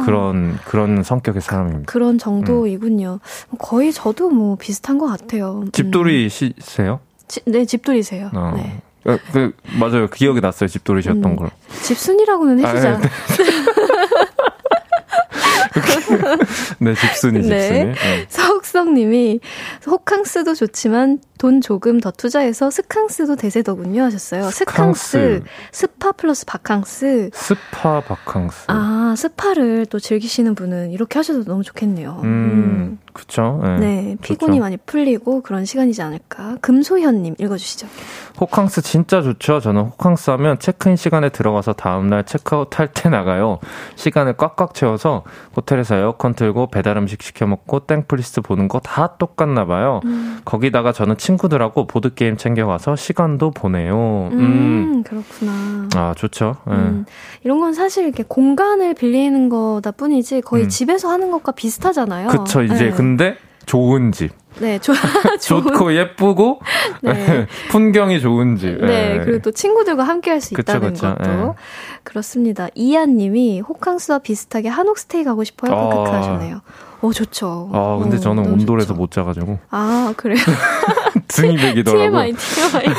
아. 그런 그런 성격의 사람입니다. 그런 정도이군요. 음. 거의 저도 뭐 비슷한 것 같아요. 집돌이 음. 시세요? 지, 네, 집돌이세요. 어. 네. 그, 그, 맞아요. 기억이 났어요. 집돌이셨던 음, 걸. 집순이라고는 해주자. 아, 네. 네, 집순이, 집순이. 네. 네. 서욱성님이 호캉스도 좋지만 돈 조금 더 투자해서 스캉스도 대세더군요 하셨어요. 스캉스, 스캉스. 스파 플러스 바캉스. 스파 바캉스. 아, 스파를 또 즐기시는 분은 이렇게 하셔도 너무 좋겠네요. 음, 음. 그쵸. 네, 네 피곤이 많이 풀리고 그런 시간이지 않을까. 금소현님 읽어주시죠. 호캉스 진짜 좋죠. 저는 호캉스 하면 체크인 시간에 들어가서 다음날 체크아웃 할 때 나가요. 시간을 꽉꽉 채워서 호텔에서 에어컨 틀고 배달 음식 시켜 먹고 땡플릭스 보는 거 다 똑같나 봐요. 음. 거기다가 저는 친구들하고 보드 게임 챙겨가서 시간도 보내요. 음, 음. 그렇구나. 아, 좋죠. 네. 음. 이런 건 사실 이렇게 공간을 빌리는 거다 뿐이지 거의 음. 집에서 하는 것과 비슷하잖아요. 그쵸. 이제 네. 근데 좋은 집. 네, 좋, 좋고 예쁘고 네. 풍경이 좋은 집. 네, 네, 그리고 또 친구들과 함께 할수 있다는 그쵸. 것도 네. 그렇습니다. 이한 님이 호캉스와 비슷하게 한옥 스테이 가고 싶어요. 아. 하셨네요. 오, 좋죠. 아, 근데 오, 저는 온돌에서 못 자가지고. 아, 그래요? 등이 베기더라고요. TMI, TMI.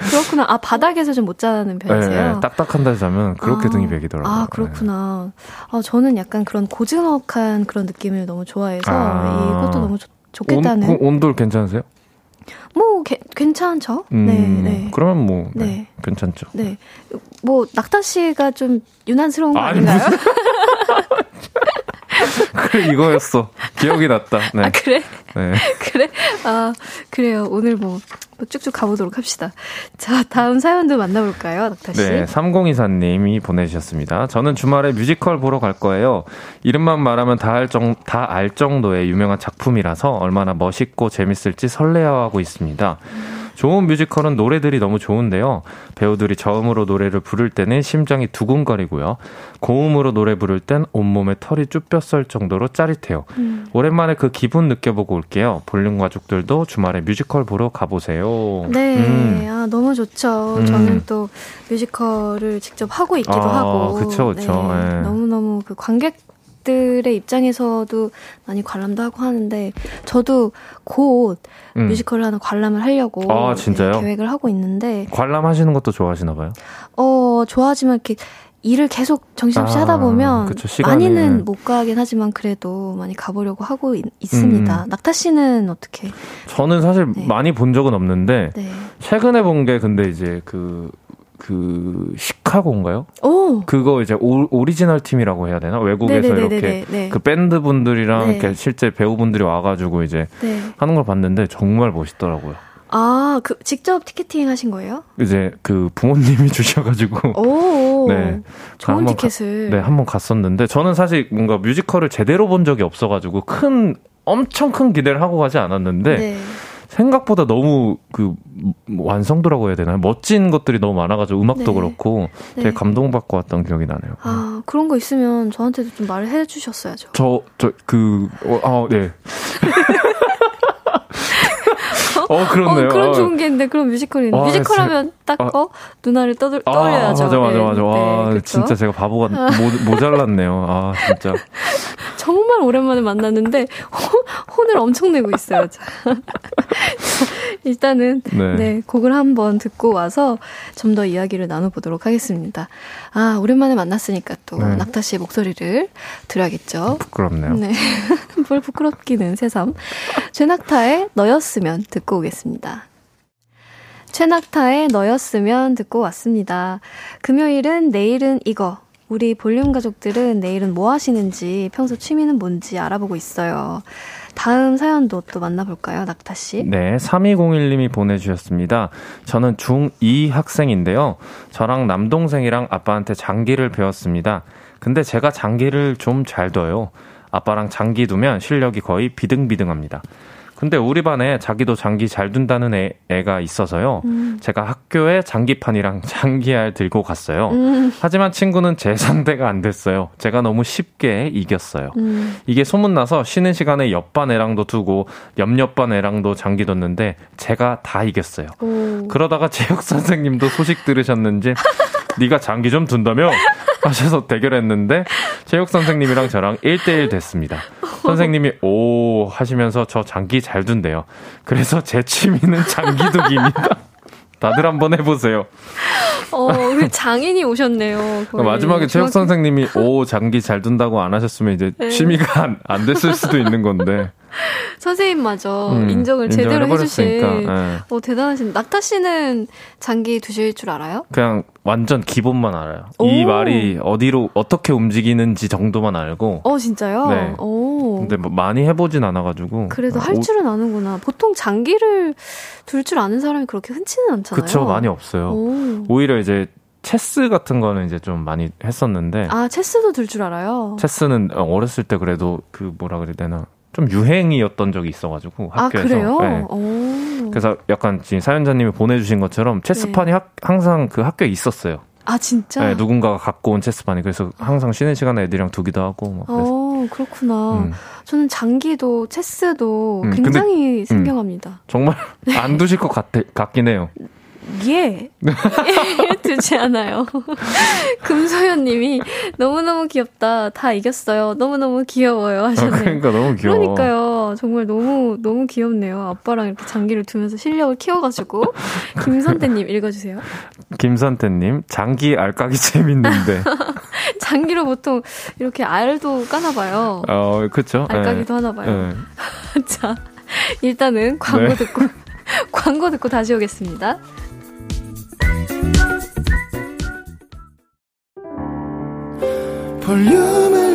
그렇구나. 아, 바닥에서 좀 못 자는 편이세요? 네, 딱딱한 데 자면 그렇게 아, 등이 베기더라고요. 아, 그렇구나. 아, 저는 약간 그런 고즈넉한 그런 느낌을 너무 좋아해서 아, 이것도 너무 좋, 좋겠다는. 온, 온돌 괜찮으세요? 뭐 게, 괜찮죠. 음, 네, 네. 그러면 뭐 네, 네. 괜찮죠. 네. 뭐 낙타 씨가 좀 유난스러운 거 아니, 아닌가요? 그래 이거였어. 기억이 났다. 네. 아 그래? 네. 그래? 아 그래요. 오늘 뭐, 뭐 쭉쭉 가보도록 합시다. 자 다음 사연도 만나볼까요, 낙타 씨? 네, 3024님이 보내주셨습니다. 저는 주말에 뮤지컬 보러 갈 거예요. 이름만 말하면 다 알 정 다 알 정도의 유명한 작품이라서 얼마나 멋있고 재밌을지 설레어하고 있습니다. 음. 좋은 뮤지컬은 노래들이 너무 좋은데요. 배우들이 저음으로 노래를 부를 때는 심장이 두근거리고요. 고음으로 노래 부를 땐 온몸에 털이 쭈뼛 정도로 짜릿해요. 음. 오랜만에 그 기분 느껴보고 올게요. 볼륨 가족들도 주말에 뮤지컬 보러 가보세요. 네, 음. 아, 너무 좋죠. 음. 저는 또 뮤지컬을 직접 하고 있기도 아, 하고. 그쵸, 그쵸. 네. 네. 너무너무 그 관객 들의 입장에서도 많이 관람도 하고 하는데 저도 곧 음. 뮤지컬을 하나 관람을 하려고 아, 진짜요? 네, 계획을 하고 있는데 관람하시는 것도 좋아하시나 봐요? 어 좋아하지만 이렇게 일을 계속 정신없이 아, 하다 보면 그쵸, 많이는 못 가긴 하지만 그래도 많이 가보려고 하고 있, 습니다 음. 낙타 씨는 어떻게? 저는 사실 네. 많이 본 적은 없는데 네. 최근에 본 게 근데 이제 그 그 시카고인가요? 오. 그거 이제 오리지널 팀이라고 해야 되나? 외국에서 네네네네네. 이렇게 네. 그 밴드 분들이랑 네. 이렇게 실제 배우분들이 와가지고 이제 네. 하는 걸 봤는데 정말 멋있더라고요. 아, 그 직접 티켓팅 하신 거예요? 이제 그 부모님이 주셔가지고. 오. 네. 좋은 티켓을. 가, 네, 한번 갔었는데 저는 사실 뭔가 뮤지컬을 제대로 본 적이 없어가지고 큰 엄청 큰 기대를 하고 가지 않았는데. 네. 생각보다 너무 그 완성도라고 해야 되나요? 멋진 것들이 너무 많아가지고 음악도 네. 그렇고 되게 네. 감동받고 왔던 기억이 나네요. 아 그런 거 있으면 저한테도 좀 말을 해주셨어야죠. 저 저 그 어, 아 네. 어, 그렇네요. 어, 그런 아. 좋은 게 있는데, 그런 뮤지컬이 아, 뮤지컬 하면 딱, 아, 어, 누나를 떠들, 아, 떠올려야죠. 맞아, 맞아, 맞아. 네, 와, 네, 진짜 제가 바보가 모, 모자랐네요. 아, 진짜. 정말 오랜만에 만났는데 혼, 을 엄청 내고 있어요. 일단은 네. 네. 곡을 한번 듣고 와서 좀 더 이야기를 나눠보도록 하겠습니다. 아 오랜만에 만났으니까 또 네. 낙타 씨의 목소리를 들어야겠죠. 부끄럽네요. 네, 뭘 부끄럽기는 새삼. 최낙타의 너였으면 듣고 오겠습니다. 최낙타의 너였으면 듣고 왔습니다. 금요일은 내일은 이거 우리 볼륨 가족들은 내일은 뭐 하시는지, 평소 취미는 뭔지 알아보고 있어요. 다음 사연도 또 만나볼까요, 낙타 씨? 네, 3201님이 보내주셨습니다. 저는 중2 학생인데요. 저랑 남동생이랑 아빠한테 장기를 배웠습니다. 근데 제가 장기를 좀 잘 둬요. 아빠랑 장기 두면 실력이 거의 비등비등합니다. 근데 우리 반에 자기도 장기 잘 둔다는 애, 애가 있어서요. 음. 제가 학교에 장기판이랑 장기알 들고 갔어요. 음. 하지만 친구는 제 상대가 안 됐어요. 제가 너무 쉽게 이겼어요. 음. 이게 소문나서 쉬는 시간에 옆반 애랑도 두고 옆옆반 애랑도 장기 뒀는데 제가 다 이겼어요. 오. 그러다가 체육 선생님도 소식 들으셨는지 네가 장기 좀 둔다며 하셔서 대결했는데 체육 선생님이랑 저랑 1대1 됐습니다. 선생님이 오 하시면서 저 장기 잘 둔대요. 그래서 제 취미는 장기 두기입니다. 다들 한번 해보세요. 어, 우리 장인이 오셨네요. 거의. 마지막에 체육 선생님이 오 장기 잘 둔다고 안 하셨으면 이제 네. 취미가 안, 안 됐을 수도 있는 건데. 선생님마저 음, 인정을 제대로 해주신. 네. 어, 대단하신. 낙타 씨는 장기 두실 줄 알아요? 그냥 완전 기본만 알아요. 오. 이 말이 어디로 어떻게 움직이는지 정도만 알고. 어 진짜요? 네. 오. 근데 뭐 많이 해보진 않아가지고. 그래도 할 줄은 아는구나. 보통 장기를 둘 줄 아는 사람이 그렇게 흔치는 않잖아요. 그쵸 많이 없어요. 오. 오히려 이제 체스 같은 거는 이제 좀 많이 했었는데. 아 체스도 둘줄 알아요? 체스는 어렸을 때 그래도 그 뭐라 그래야 되나 좀 유행이었던 적이 있어가지고 아, 학교에서. 아, 그래요? 네. 그래서 약간 지금 사연자님이 보내주신 것처럼 체스판이 네. 학, 항상 그 학교에 있었어요. 아 진짜? 네, 누군가가 갖고 온 체스판이 그래서 항상 쉬는 시간에 애들이랑 두기도 하고. 막 어, 그렇구나. 음. 저는 장기도 체스도 음, 굉장히 근데, 생경합니다. 음, 정말 안 두실 것 같, 같긴 해요. 예. 두지 않아요. 금소연 님이 너무너무 귀엽다. 다 이겼어요. 너무너무 귀여워요. 하셨네요. 아, 그러니까 너무 귀여워. 그러니까요. 정말 너무, 너무 귀엽네요. 아빠랑 이렇게 장기를 두면서 실력을 키워가지고. 김선태 님 읽어주세요. 김선태 님, 장기 알까기 재밌는데. 장기로 보통 이렇게 알도 까나봐요. 어, 그쵸. 알까기도 네. 하나봐요. 네. 자, 일단은 광고 네. 듣고, 광고 듣고 다시 오겠습니다. 볼륨을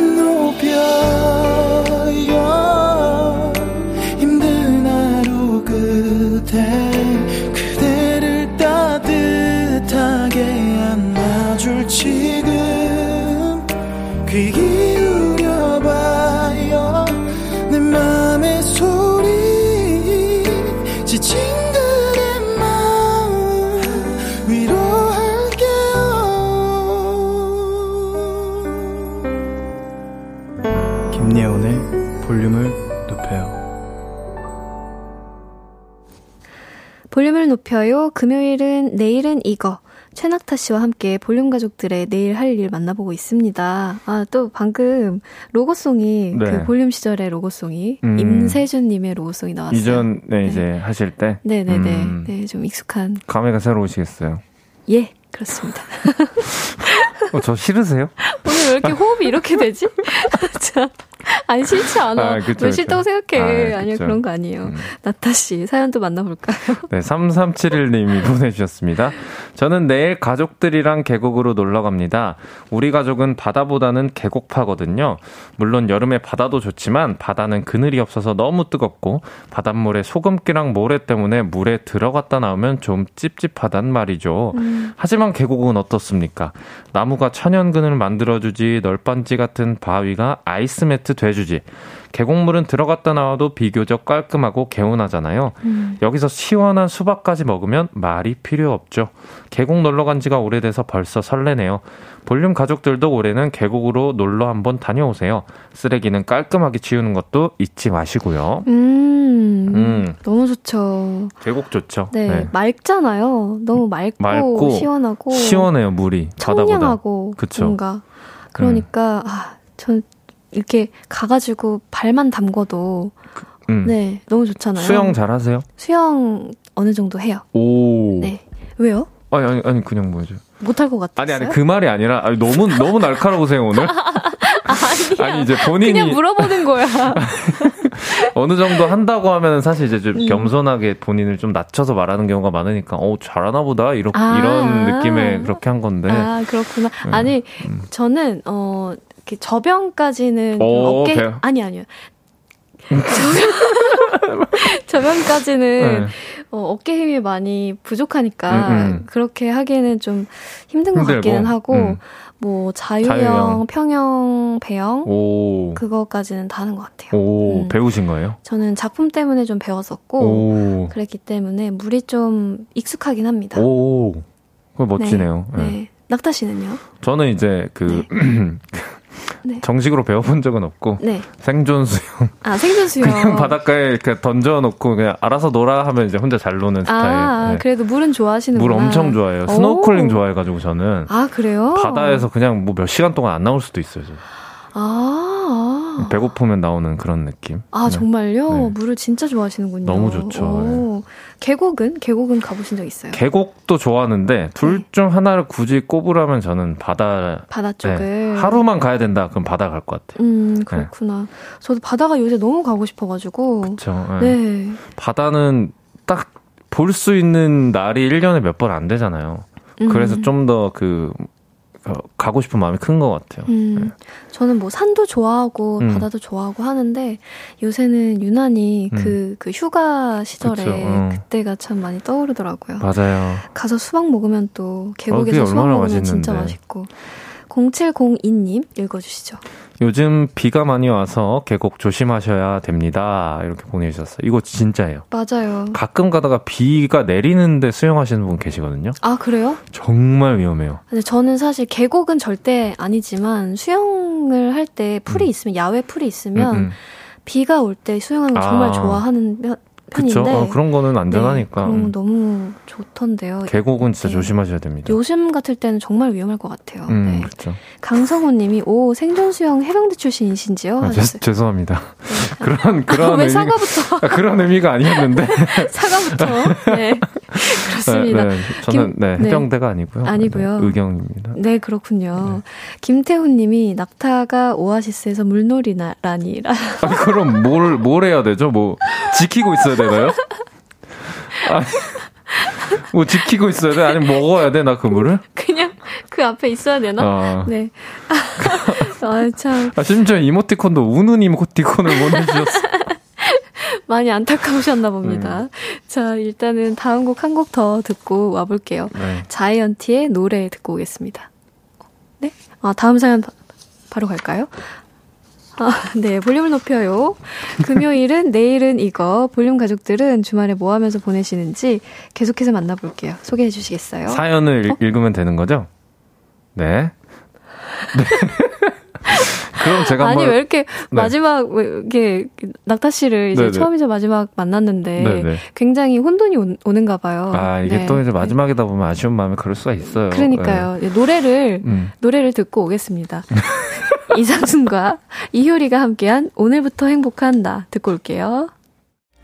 금요일은 내일은 이거. 최낙타 씨와 함께 볼륨 가족들의 내일 할 일 만나보고 있습니다. 아, 또 방금 로고송이, 네. 그 볼륨 시절의 로고송이, 음. 임세준님의 로고송이 나왔어요. 이전, 네, 이제 네. 하실 때? 네네네. 음. 네, 좀 익숙한. 감회가 새로우시겠어요? 예, 그렇습니다. 어, 저 싫으세요? 오늘 왜 이렇게 호흡이 이렇게 되지? 자. 아니 싫지 않아. 아, 그쵸, 왜 싫다고 생각해. 아, 니야 그런 거 아니에요. 음. 나타 씨 사연도 만나볼까요? 네, 3371님이 보내주셨습니다. 저는 내일 가족들이랑 계곡으로 놀러 갑니다. 우리 가족은 바다보다는 계곡파거든요. 물론 여름에 바다도 좋지만 바다는 그늘이 없어서 너무 뜨겁고 바닷물에 소금기랑 모래 때문에 물에 들어갔다 나오면 좀 찝찝하단 말이죠. 음. 하지만 계곡은 어떻습니까? 나무가 천연근을 만들어주지 널빤지 같은 바위가 아이스매트 돼주지. 계곡물은 들어갔다 나와도 비교적 깔끔하고 개운하잖아요. 음. 여기서 시원한 수박까지 먹으면 말이 필요 없죠. 계곡 놀러 간 지가 오래돼서 벌써 설레네요. 볼륨 가족들도 올해는 계곡으로 놀러 한번 다녀오세요. 쓰레기는 깔끔하게 치우는 것도 잊지 마시고요. 음, 음. 너무 좋죠. 계곡 좋죠. 네, 네. 맑잖아요. 너무 맑고, 맑고, 시원하고 시원해요 물이 청량하고 그쵸. 뭔가 그러니까 음. 아, 전 이렇게 가가지고 발만 담궈도 그, 음. 네 너무 좋잖아요. 수영 잘하세요? 수영 어느 정도 해요. 오. 네 왜요? 아니 아니 아니 그냥 뭐죠? 못할 것 같아요. 아니 아니 그 말이 아니라 아니, 너무 너무 날카로우세요 오늘. 아니야. 아니 이제 본인이 그냥 물어보는 거야. 어느 정도 한다고 하면 사실 이제 좀 음. 겸손하게 본인을 좀 낮춰서 말하는 경우가 많으니까 어 잘하나 보다 이렇게 아~ 이런 느낌에 그렇게 한 건데. 아 그렇구나. 음. 아니 음. 저는 어 이렇게 저변까지는 오, 어깨 배 아니 아니요. 저변, 저변까지는 네. 어, 어깨 힘이 많이 부족하니까 음, 음. 그렇게 하기에는 좀 힘든 것 힘들고. 같기는 하고 음. 뭐 자유형, 자유형, 평형, 배형 오. 그거까지는 다 하는 것 같아요. 오, 음. 배우신 거예요? 저는 작품 때문에 좀 배웠었고 오. 그랬기 때문에 물이 좀 익숙하긴 합니다. 오, 그거 멋지네요. 네. 네. 네. 낙타 씨는요? 저는 이제 그 네. 네. 정식으로 배워본 적은 없고 네. 생존 수영. 아 생존 수영. 그냥 바닷가에 이렇게 던져놓고 그냥 알아서 놀아 하면 이제 혼자 잘 노는 스타일. 아 네. 그래도 물은 좋아하시는구나. 물 엄청 좋아해요. 스노클링 좋아해가지고 저는. 아 그래요? 바다에서 그냥 뭐 몇 시간 동안 안 나올 수도 있어요. 아, 아. 배고프면 나오는 그런 느낌. 아, 네. 정말요? 네. 물을 진짜 좋아하시는군요. 너무 좋죠. 네. 계곡은? 계곡은 가보신 적 있어요? 계곡도 좋아하는데 둘중 네. 하나를 굳이 꼽으라면 저는 바다. 바다 쪽을. 네. 하루만 가야 된다. 그럼 바다 갈 것 같아요. 음, 그렇구나. 저도 바다가 요새 너무 가고 싶어가지고. 그쵸. 네. 바다는 딱 볼 수 있는 날이 1년에 몇 번 안 되잖아요. 그래서 음. 좀더그 어, 가고 싶은 마음이 큰 것 같아요. 음, 네. 저는 뭐 산도 좋아하고 음. 바다도 좋아하고 하는데 요새는 유난히 음. 그, 그 휴가 시절에 어. 그때가 참 많이 떠오르더라고요. 맞아요. 가서 수박 먹으면 또 계곡에서 어, 수박 먹으면 맛있는데. 진짜 맛있고. 0702님 읽어주시죠. 요즘 비가 많이 와서 계곡 조심하셔야 됩니다. 이렇게 보내주셨어요. 이거 진짜예요. 맞아요. 가끔 가다가 비가 내리는데 수영하시는 분 계시거든요. 아, 그래요? 정말 위험해요. 근데 저는 사실 계곡은 절대 아니지만 수영을 할 때 풀이 음. 있으면, 야외 풀이 있으면 음, 음. 비가 올 때 수영하는 걸 정말 아. 좋아하는 편인데 그쵸? 어, 그런 거는 안전하니까. 네, 그럼 너무 좋던데요. 계곡은 진짜 네. 조심하셔야 됩니다. 요즘 같을 때는 정말 위험할 것 같아요. 음, 네. 그렇죠. 강성호님이 오 생존 수영 해병대 출신이신지요? 아, 제, 죄송합니다. 네. 그런 그런 왜 의미, 사과부터? 아, 그런 의미가 아니었는데 사과부터. 네 그렇습니다. 네, 네. 저는 김, 네, 해병대가 아니고요. 아니고요. 의경입니다. 네 그렇군요. 김태훈 님이 낙타가 오아시스에서 물놀이라니라. 아, 그럼 뭘 뭘 해야 되죠? 뭐 지키고 있어야 되나요? 아니, 뭐 지키고 있어야 돼? 아니면 먹어야 돼? 나 그 물을? 그냥 그 앞에 있어야 되나? 아. 네. 아, 참. 아, 심지어 이모티콘도 우는 이모티콘을 보내주셨어. 많이 안타까우셨나 봅니다. 음. 자, 일단은 다음 곡 한 곡 더 듣고 와볼게요. 네. 자이언티의 노래 듣고 오겠습니다. 네? 아, 다음 사연 바로 갈까요? 아, 네, 볼륨을 높여요. 금요일은 내일은 이거. 볼륨 가족들은 주말에 뭐 하면서 보내시는지 계속해서 만나볼게요. 소개해 주시겠어요? 사연을 어? 읽으면 되는 거죠? 네. 네. 그럼 제가 아니. 왜 이렇게 네. 마지막 왜 이렇게 낙타 씨를 이제 네네. 처음이자 마지막 만났는데 네네. 굉장히 혼돈이 오, 는가 봐요. 아 이게 네. 또 이제 마지막이다 보면 아쉬운 마음에 그럴 수가 있어요. 그러니까요. 네. 노래를 음. 노래를 듣고 오겠습니다. 이상순과 이효리가 함께한 오늘부터 행복한 나 듣고 올게요.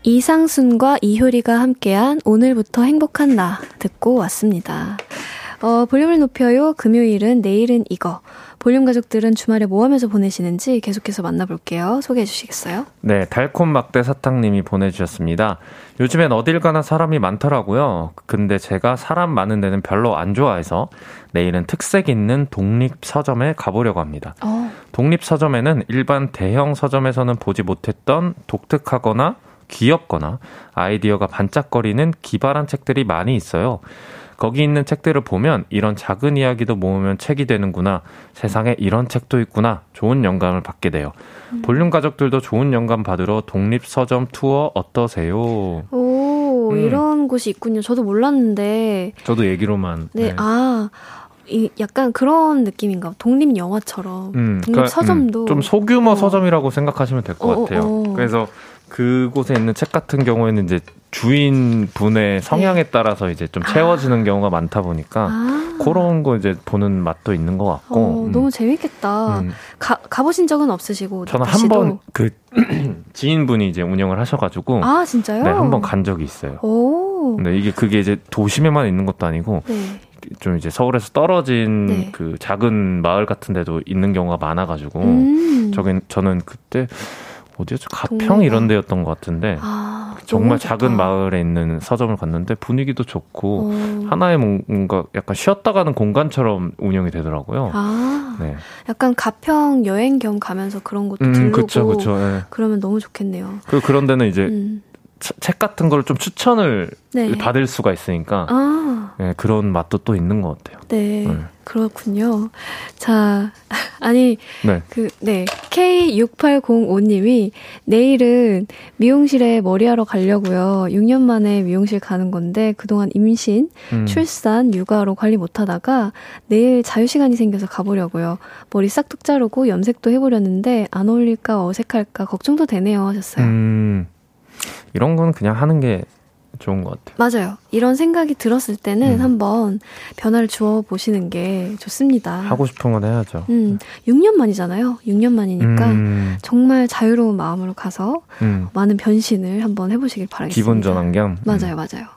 이상순과 이효리가 함께한 오늘부터 행복한 나 듣고 왔습니다. 어, 볼륨을 높여요. 금요일은 내일은 이거. 볼륨 가족들은 주말에 뭐 하면서 보내시는지 계속해서 만나볼게요. 소개해 주시겠어요? 네, 달콤 막대 사탕님이 보내주셨습니다. 요즘엔 어딜 가나 사람이 많더라고요. 근데 제가 사람 많은 데는 별로 안 좋아해서 내일은 특색 있는 독립 서점에 가보려고 합니다. 어. 독립 서점에는 일반 대형 서점에서는 보지 못했던 독특하거나 귀엽거나 아이디어가 반짝거리는 기발한 책들이 많이 있어요. 거기 있는 책들을 보면 이런 작은 이야기도 모으면 책이 되는구나. 세상에 이런 책도 있구나. 좋은 영감을 받게 돼요. 음. 볼륨 가족들도 좋은 영감 받으러 독립 서점 투어 어떠세요? 오, 음. 이런 곳이 있군요. 저도 몰랐는데. 저도 얘기로만. 네, 네. 아. 이 약간 그런 느낌인가 독립 영화처럼 음, 독립 그러니까, 서점도 음, 좀 소규모 어. 서점이라고 생각하시면 될것 어, 같아요. 어, 어. 그래서 그곳에 있는 책 같은 경우에는 이제 주인 분의 성향에 네. 따라서 이제 좀 채워지는 아. 경우가 많다 보니까 아. 그런 거 이제 보는 맛도 있는 것 같고 어, 음. 너무 재밌겠다. 음. 가 가보신 적은 없으시고 저는 한 번 그 지인분이 이제 운영을 하셔가지고 아 진짜요? 네, 한 번 간 적이 있어요. 오. 근데 이게 그게 이제 도심에만 있는 것도 아니고 네. 좀 이제 서울에서 떨어진 네. 그 작은 마을 같은 데도 있는 경우가 많아가지고 음. 저긴 저는 그때 어디였죠? 가평 이런 데였던 것 같은데 아, 정말 작은 마을에 있는 서점을 갔는데 분위기도 좋고 어. 하나의 뭔가 약간 쉬었다 가는 공간처럼 운영이 되더라고요. 아, 네. 약간 가평 여행 겸 가면서 그런 것도 음, 들르고 그쵸, 그쵸, 네. 그러면 너무 좋겠네요. 그 그런 데는 이제 음. 책 같은 걸 좀 추천을 네. 받을 수가 있으니까 아. 네, 그런 맛도 또 있는 것 같아요. 네, 네. 그렇군요. 자, 아니 네. 그 네. K6805님이 내일은 미용실에 머리하러 가려고요. 6년 만에 미용실 가는 건데 그동안 임신, 음. 출산, 육아로 관리 못 하다가 내일 자유 시간이 생겨서 가보려고요. 머리 싹둑 자르고 염색도 해보려는데 안 어울릴까 어색할까 걱정도 되네요 하셨어요. 음. 이런 건 그냥 하는 게 좋은 것 같아요. 맞아요. 이런 생각이 들었을 때는 음. 한번 변화를 주어 보시는 게 좋습니다. 하고 싶은 건 해야죠. 음, 6년 만이잖아요. 6년 만이니까 음, 정말 자유로운 마음으로 가서 음. 많은 변신을 한번 해보시길 바라겠습니다. 기분 전환 겸. 음. 맞아요, 맞아요.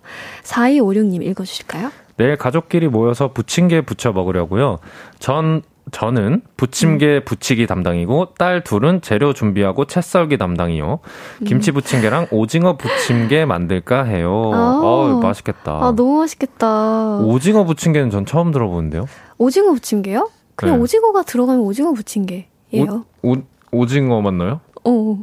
4256님 읽어주실까요? 내일 가족끼리 모여서 부침개 부쳐 먹으려고요. 전 저는 부침개 부치기 담당이고 딸 둘은 재료 준비하고 채 썰기 담당이요. 김치 부침개랑 오징어 부침개 만들까 해요. 아. 어 맛있겠다. 아, 너무 맛있겠다. 오징어 부침개는 전 처음 들어보는데요. 오징어 부침개요? 그냥 네. 오징어가 들어가면 오징어 부침개예요. 오, 오징어 맞나요? 어,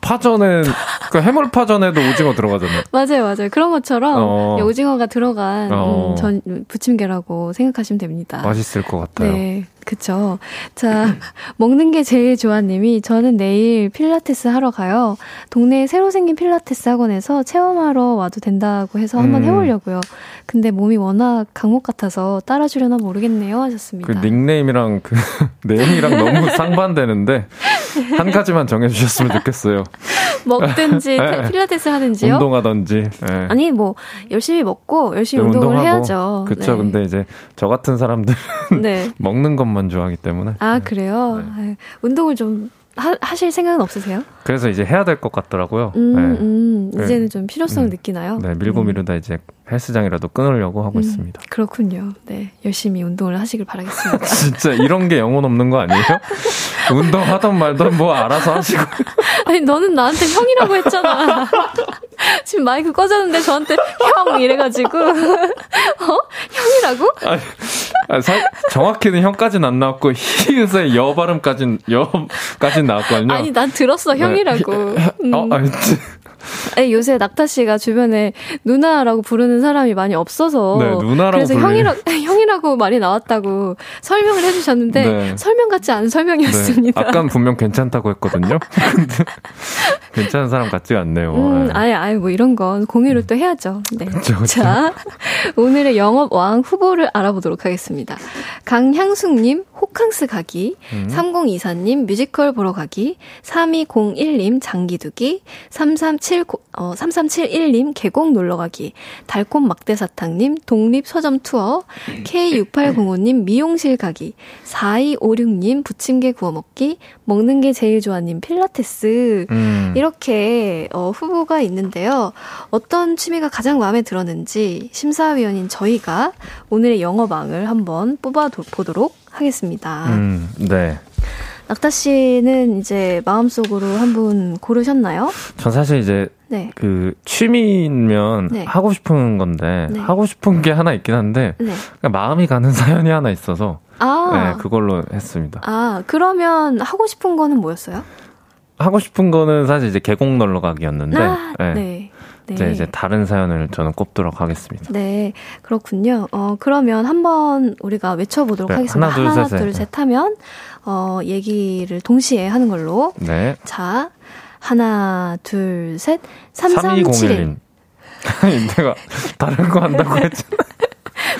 파전에 그 해물 파전에도 오징어 들어가잖아요. 맞아요, 맞아요. 그런 것처럼 어. 이 오징어가 들어간 어. 음, 전 부침개라고 생각하시면 됩니다. 맛있을 것 같아요. 네, 그쵸. 자, 먹는 게 제일 좋아님이 저는 내일 필라테스 하러 가요. 동네에 새로 생긴 필라테스 학원에서 체험하러 와도 된다고 해서 한번 음. 해보려고요. 근데 몸이 워낙 각목 같아서 따라주려나 모르겠네요 하셨습니다. 그 닉네임이랑 그 네임이랑 너무 상반되는데 한 가지만 정해주셨으면 좋겠어요. 먹든지 네. 필라테스 하든지요. 운동하든지. 예. 아니 뭐 열심히 먹고 열심히 네, 운동을 운동하고. 해야죠. 그쵸. 네. 근데 이제 저 같은 사람들 네. 먹는 것만 좋아하기 때문에. 아 그래요. 네. 아유, 운동을 좀 하, 하실 생각은 없으세요? 그래서 이제 해야 될 것 같더라고요. 음, 네. 음, 네. 이제는 좀 필요성을 음. 느끼나요? 네, 밀고 음. 미루다 이제 헬스장이라도 끊으려고 하고 음, 있습니다. 그렇군요. 네, 열심히 운동을 하시길 바라겠습니다. 진짜 이런 게 영혼 없는 거 아니에요? 운동하던 말던 뭐 알아서 하시고. 아니, 너는 나한테 형이라고 했잖아. 지금 마이크 꺼졌는데 저한테 형 이래가지고. 어? 형이라고? 아니, 아니, 사- 정확히는 형까지는 안 나왔고 히읗의 여 발음까진 여까진 나왔거든요. 아니, 난 들었어, 네. 형이라고. 음. 어, 아니, 아니, 요새 낙타 씨가 주변에 누나라고 부르는 사람이 많이 없어서. 네, 누나라고 그래서 형이라, 형이라고 말이 나왔다고 설명을 해주셨는데, 네. 설명 같지 않은 설명이었습니다. 네, 아깐 분명 괜찮다고 했거든요. 근데 괜찮은 사람 같지가 않네요. 음, 네. 아예, 아예, 뭐 이런 건 공유를 또 해야죠. 네. 그쵸, 그쵸. 자, 오늘의 영업 왕 후보를 알아보도록 하겠습니다. 강향숙님, 호캉스 가기. 음. 3024님, 뮤지컬 보러 가기. 3201님, 장기두기. 337, 어, 3371님, 계곡 놀러 가기. 달콤 막대사탕님, 독립 서점 투어. K6805님, 미용실 가기. 4256님, 부침개 구워 먹기. 먹는 게 제일 좋아님, 필라테스. 음. 이렇게 어, 후보가 있는데요. 어떤 취미가 가장 마음에 들었는지 심사위원인 저희가 오늘의 영어방을 한번 뽑아 도- 보도록 하겠습니다. 음, 네. 낙타 씨는 이제 마음속으로 한 분 고르셨나요? 전 사실 이제 네. 그 취미면 네. 하고 싶은 건데 네. 하고 싶은 게 하나 있긴 한데 네. 그냥 마음이 가는 사연이 하나 있어서 아. 네, 그걸로 했습니다. 아, 그러면 하고 싶은 거는 뭐였어요? 하고 싶은 거는 사실 이제 계곡 놀러 가기였는데 아, 네. 네. 네. 이제 이제 다른 사연을 저는 꼽도록 하겠습니다. 네, 그렇군요. 어, 그러면 한번 우리가 외쳐보도록 네, 하겠습니다. 하나, 둘, 하나, 셋, 둘, 셋. 셋 하면, 어, 얘기를 동시에 하는 걸로. 네. 자, 하나, 둘, 셋. 3371. 3201님. 아니, 내가 다른 거 한다고 했잖아.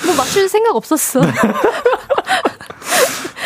뭐 맞출 생각 없었어.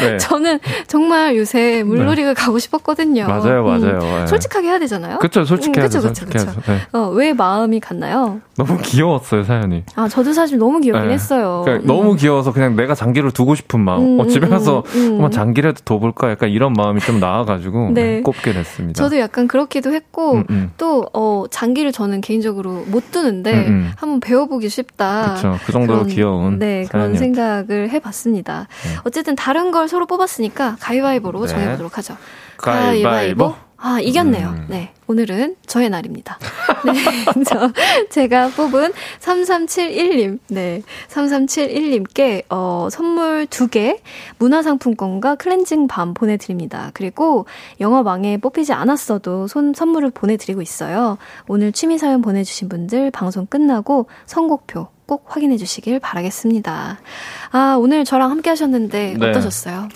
네. 저는 정말 요새 물놀이가 가고 싶었거든요. 맞아요, 맞아요. 음, 네. 솔직하게 해야 되잖아요. 그쵸, 솔직해야죠, 음, 그쵸, 그쵸, 솔직해야죠. 그쵸. 네. 어, 왜 마음이 갔나요? 너무 귀여웠어요, 사연이. 아, 저도 사실 너무 귀엽긴 네. 했어요. 그러니까 음. 너무 귀여워서 그냥 내가 장기를 두고 싶은 마음. 음, 어, 집에 음, 가서 음, 음. 한번 장기라도 둬볼까? 약간 이런 마음이 좀 나와가지고 네. 꼽게 됐습니다. 저도 약간 그렇기도 했고, 음, 음. 또, 어, 장기를 저는 개인적으로 못 두는데, 음, 음. 한번 배워보기 쉽다. 그쵸. 그 정도로 그런, 귀여운. 네, 그런 사연이었죠. 생각을 해봤습니다. 네. 어쨌든 다른 걸 서로 뽑았으니까 가위바위보로 네. 정해보도록 하죠. 가위바위보. 아, 이겼네요. 음. 네. 오늘은 저의 날입니다. 네. 저, 제가 뽑은 3371님, 네. 3371님께, 어, 선물 두 개, 문화상품권과 클렌징 밤 보내드립니다. 그리고 영어방에 뽑히지 않았어도 손, 선물을 보내드리고 있어요. 오늘 취미사연 보내주신 분들 방송 끝나고 선곡표 꼭 확인해 주시길 바라겠습니다. 아, 오늘 저랑 함께 하셨는데 네. 어떠셨어요?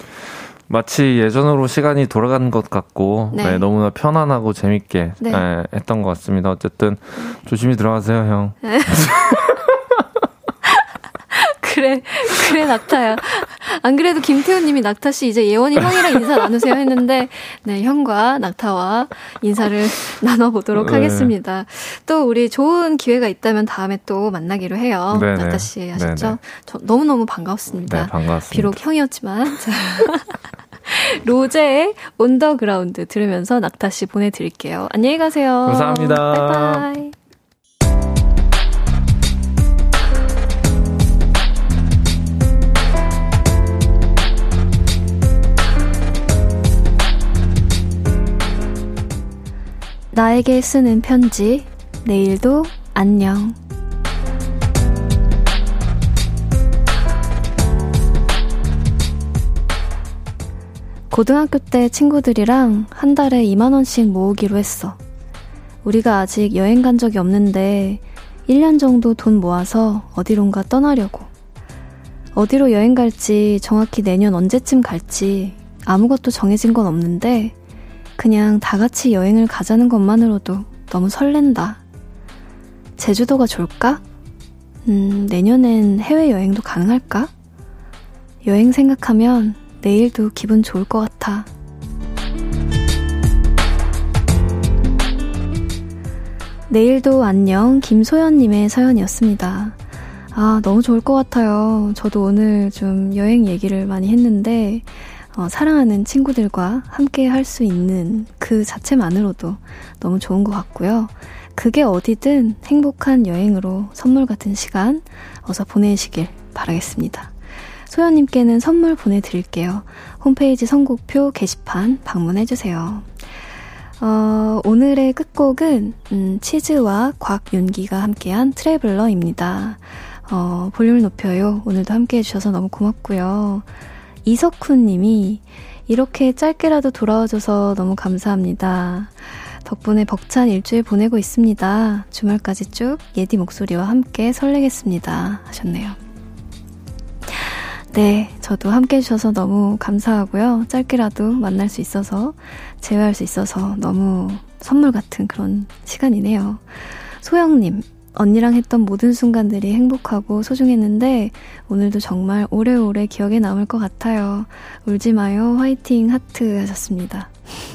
마치 예전으로 시간이 돌아간 것 같고 네. 네, 너무나 편안하고 재밌게 네. 네, 했던 것 같습니다. 어쨌든 조심히 들어가세요, 형. 그래, 그래, 낙타야. 안 그래도 김태훈 님이 낙타 씨 이제 예원이 형이랑 인사 나누세요 했는데, 네, 형과 낙타와 인사를 나눠보도록 네. 하겠습니다. 또 우리 좋은 기회가 있다면 다음에 또 만나기로 해요. 네네. 낙타 씨 아셨죠? 저 너무너무 반갑습니다. 네, 반갑습니다. 비록 형이었지만. 로제의 On The Ground 들으면서 낙타 씨 보내드릴게요. 안녕히 가세요. 감사합니다. 바이바이. 나에게 쓰는 편지, 내일도 안녕. 고등학교 때 친구들이랑 한 달에 2만원씩 모으기로 했어. 우리가 아직 여행 간 적이 없는데 1년 정도 돈 모아서 어디론가 떠나려고. 어디로 여행 갈지 정확히 내년 언제쯤 갈지 아무것도 정해진 건 없는데 그냥 다 같이 여행을 가자는 것만으로도 너무 설렌다. 제주도가 좋을까? 음, 내년엔 해외여행도 가능할까? 여행 생각하면 내일도 기분 좋을 것 같아. 내일도 안녕 김소연님의 사연이었습니다. 아, 너무 좋을 것 같아요. 저도 오늘 좀 여행 얘기를 많이 했는데, 어, 사랑하는 친구들과 함께 할 수 있는 그 자체만으로도 너무 좋은 것 같고요. 그게 어디든 행복한 여행으로 선물 같은 시간 어서 보내시길 바라겠습니다. 소연님께는 선물 보내드릴게요. 홈페이지 선곡표 게시판 방문해주세요. 어, 오늘의 끝곡은 음, 치즈와 곽윤기가 함께한 트래블러입니다. 어, 볼륨을 높여요. 오늘도 함께 해주셔서 너무 고맙고요. 이석훈 님이 이렇게 짧게라도 돌아와줘서 너무 감사합니다. 덕분에 벅찬 일주일 보내고 있습니다. 주말까지 쭉 예디 목소리와 함께 설레겠습니다. 하셨네요. 네, 저도 함께 해주셔서 너무 감사하고요. 짧게라도 만날 수 있어서, 재회할 수 있어서 너무 선물 같은 그런 시간이네요. 소영님, 언니랑 했던 모든 순간들이 행복하고 소중했는데 오늘도 정말 오래오래 기억에 남을 것 같아요. 울지 마요. 화이팅 하트 하셨습니다.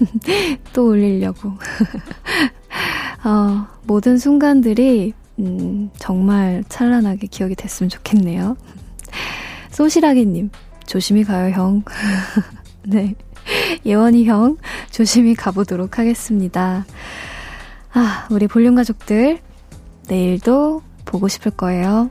또 울리려고. 어, 모든 순간들이 음, 정말 찬란하게 기억이 됐으면 좋겠네요. 소시라기님, 조심히 가요, 형. 네. 예원이 형, 조심히 가보도록 하겠습니다. 아, 우리 볼륨 가족들, 내일도 보고 싶을 거예요.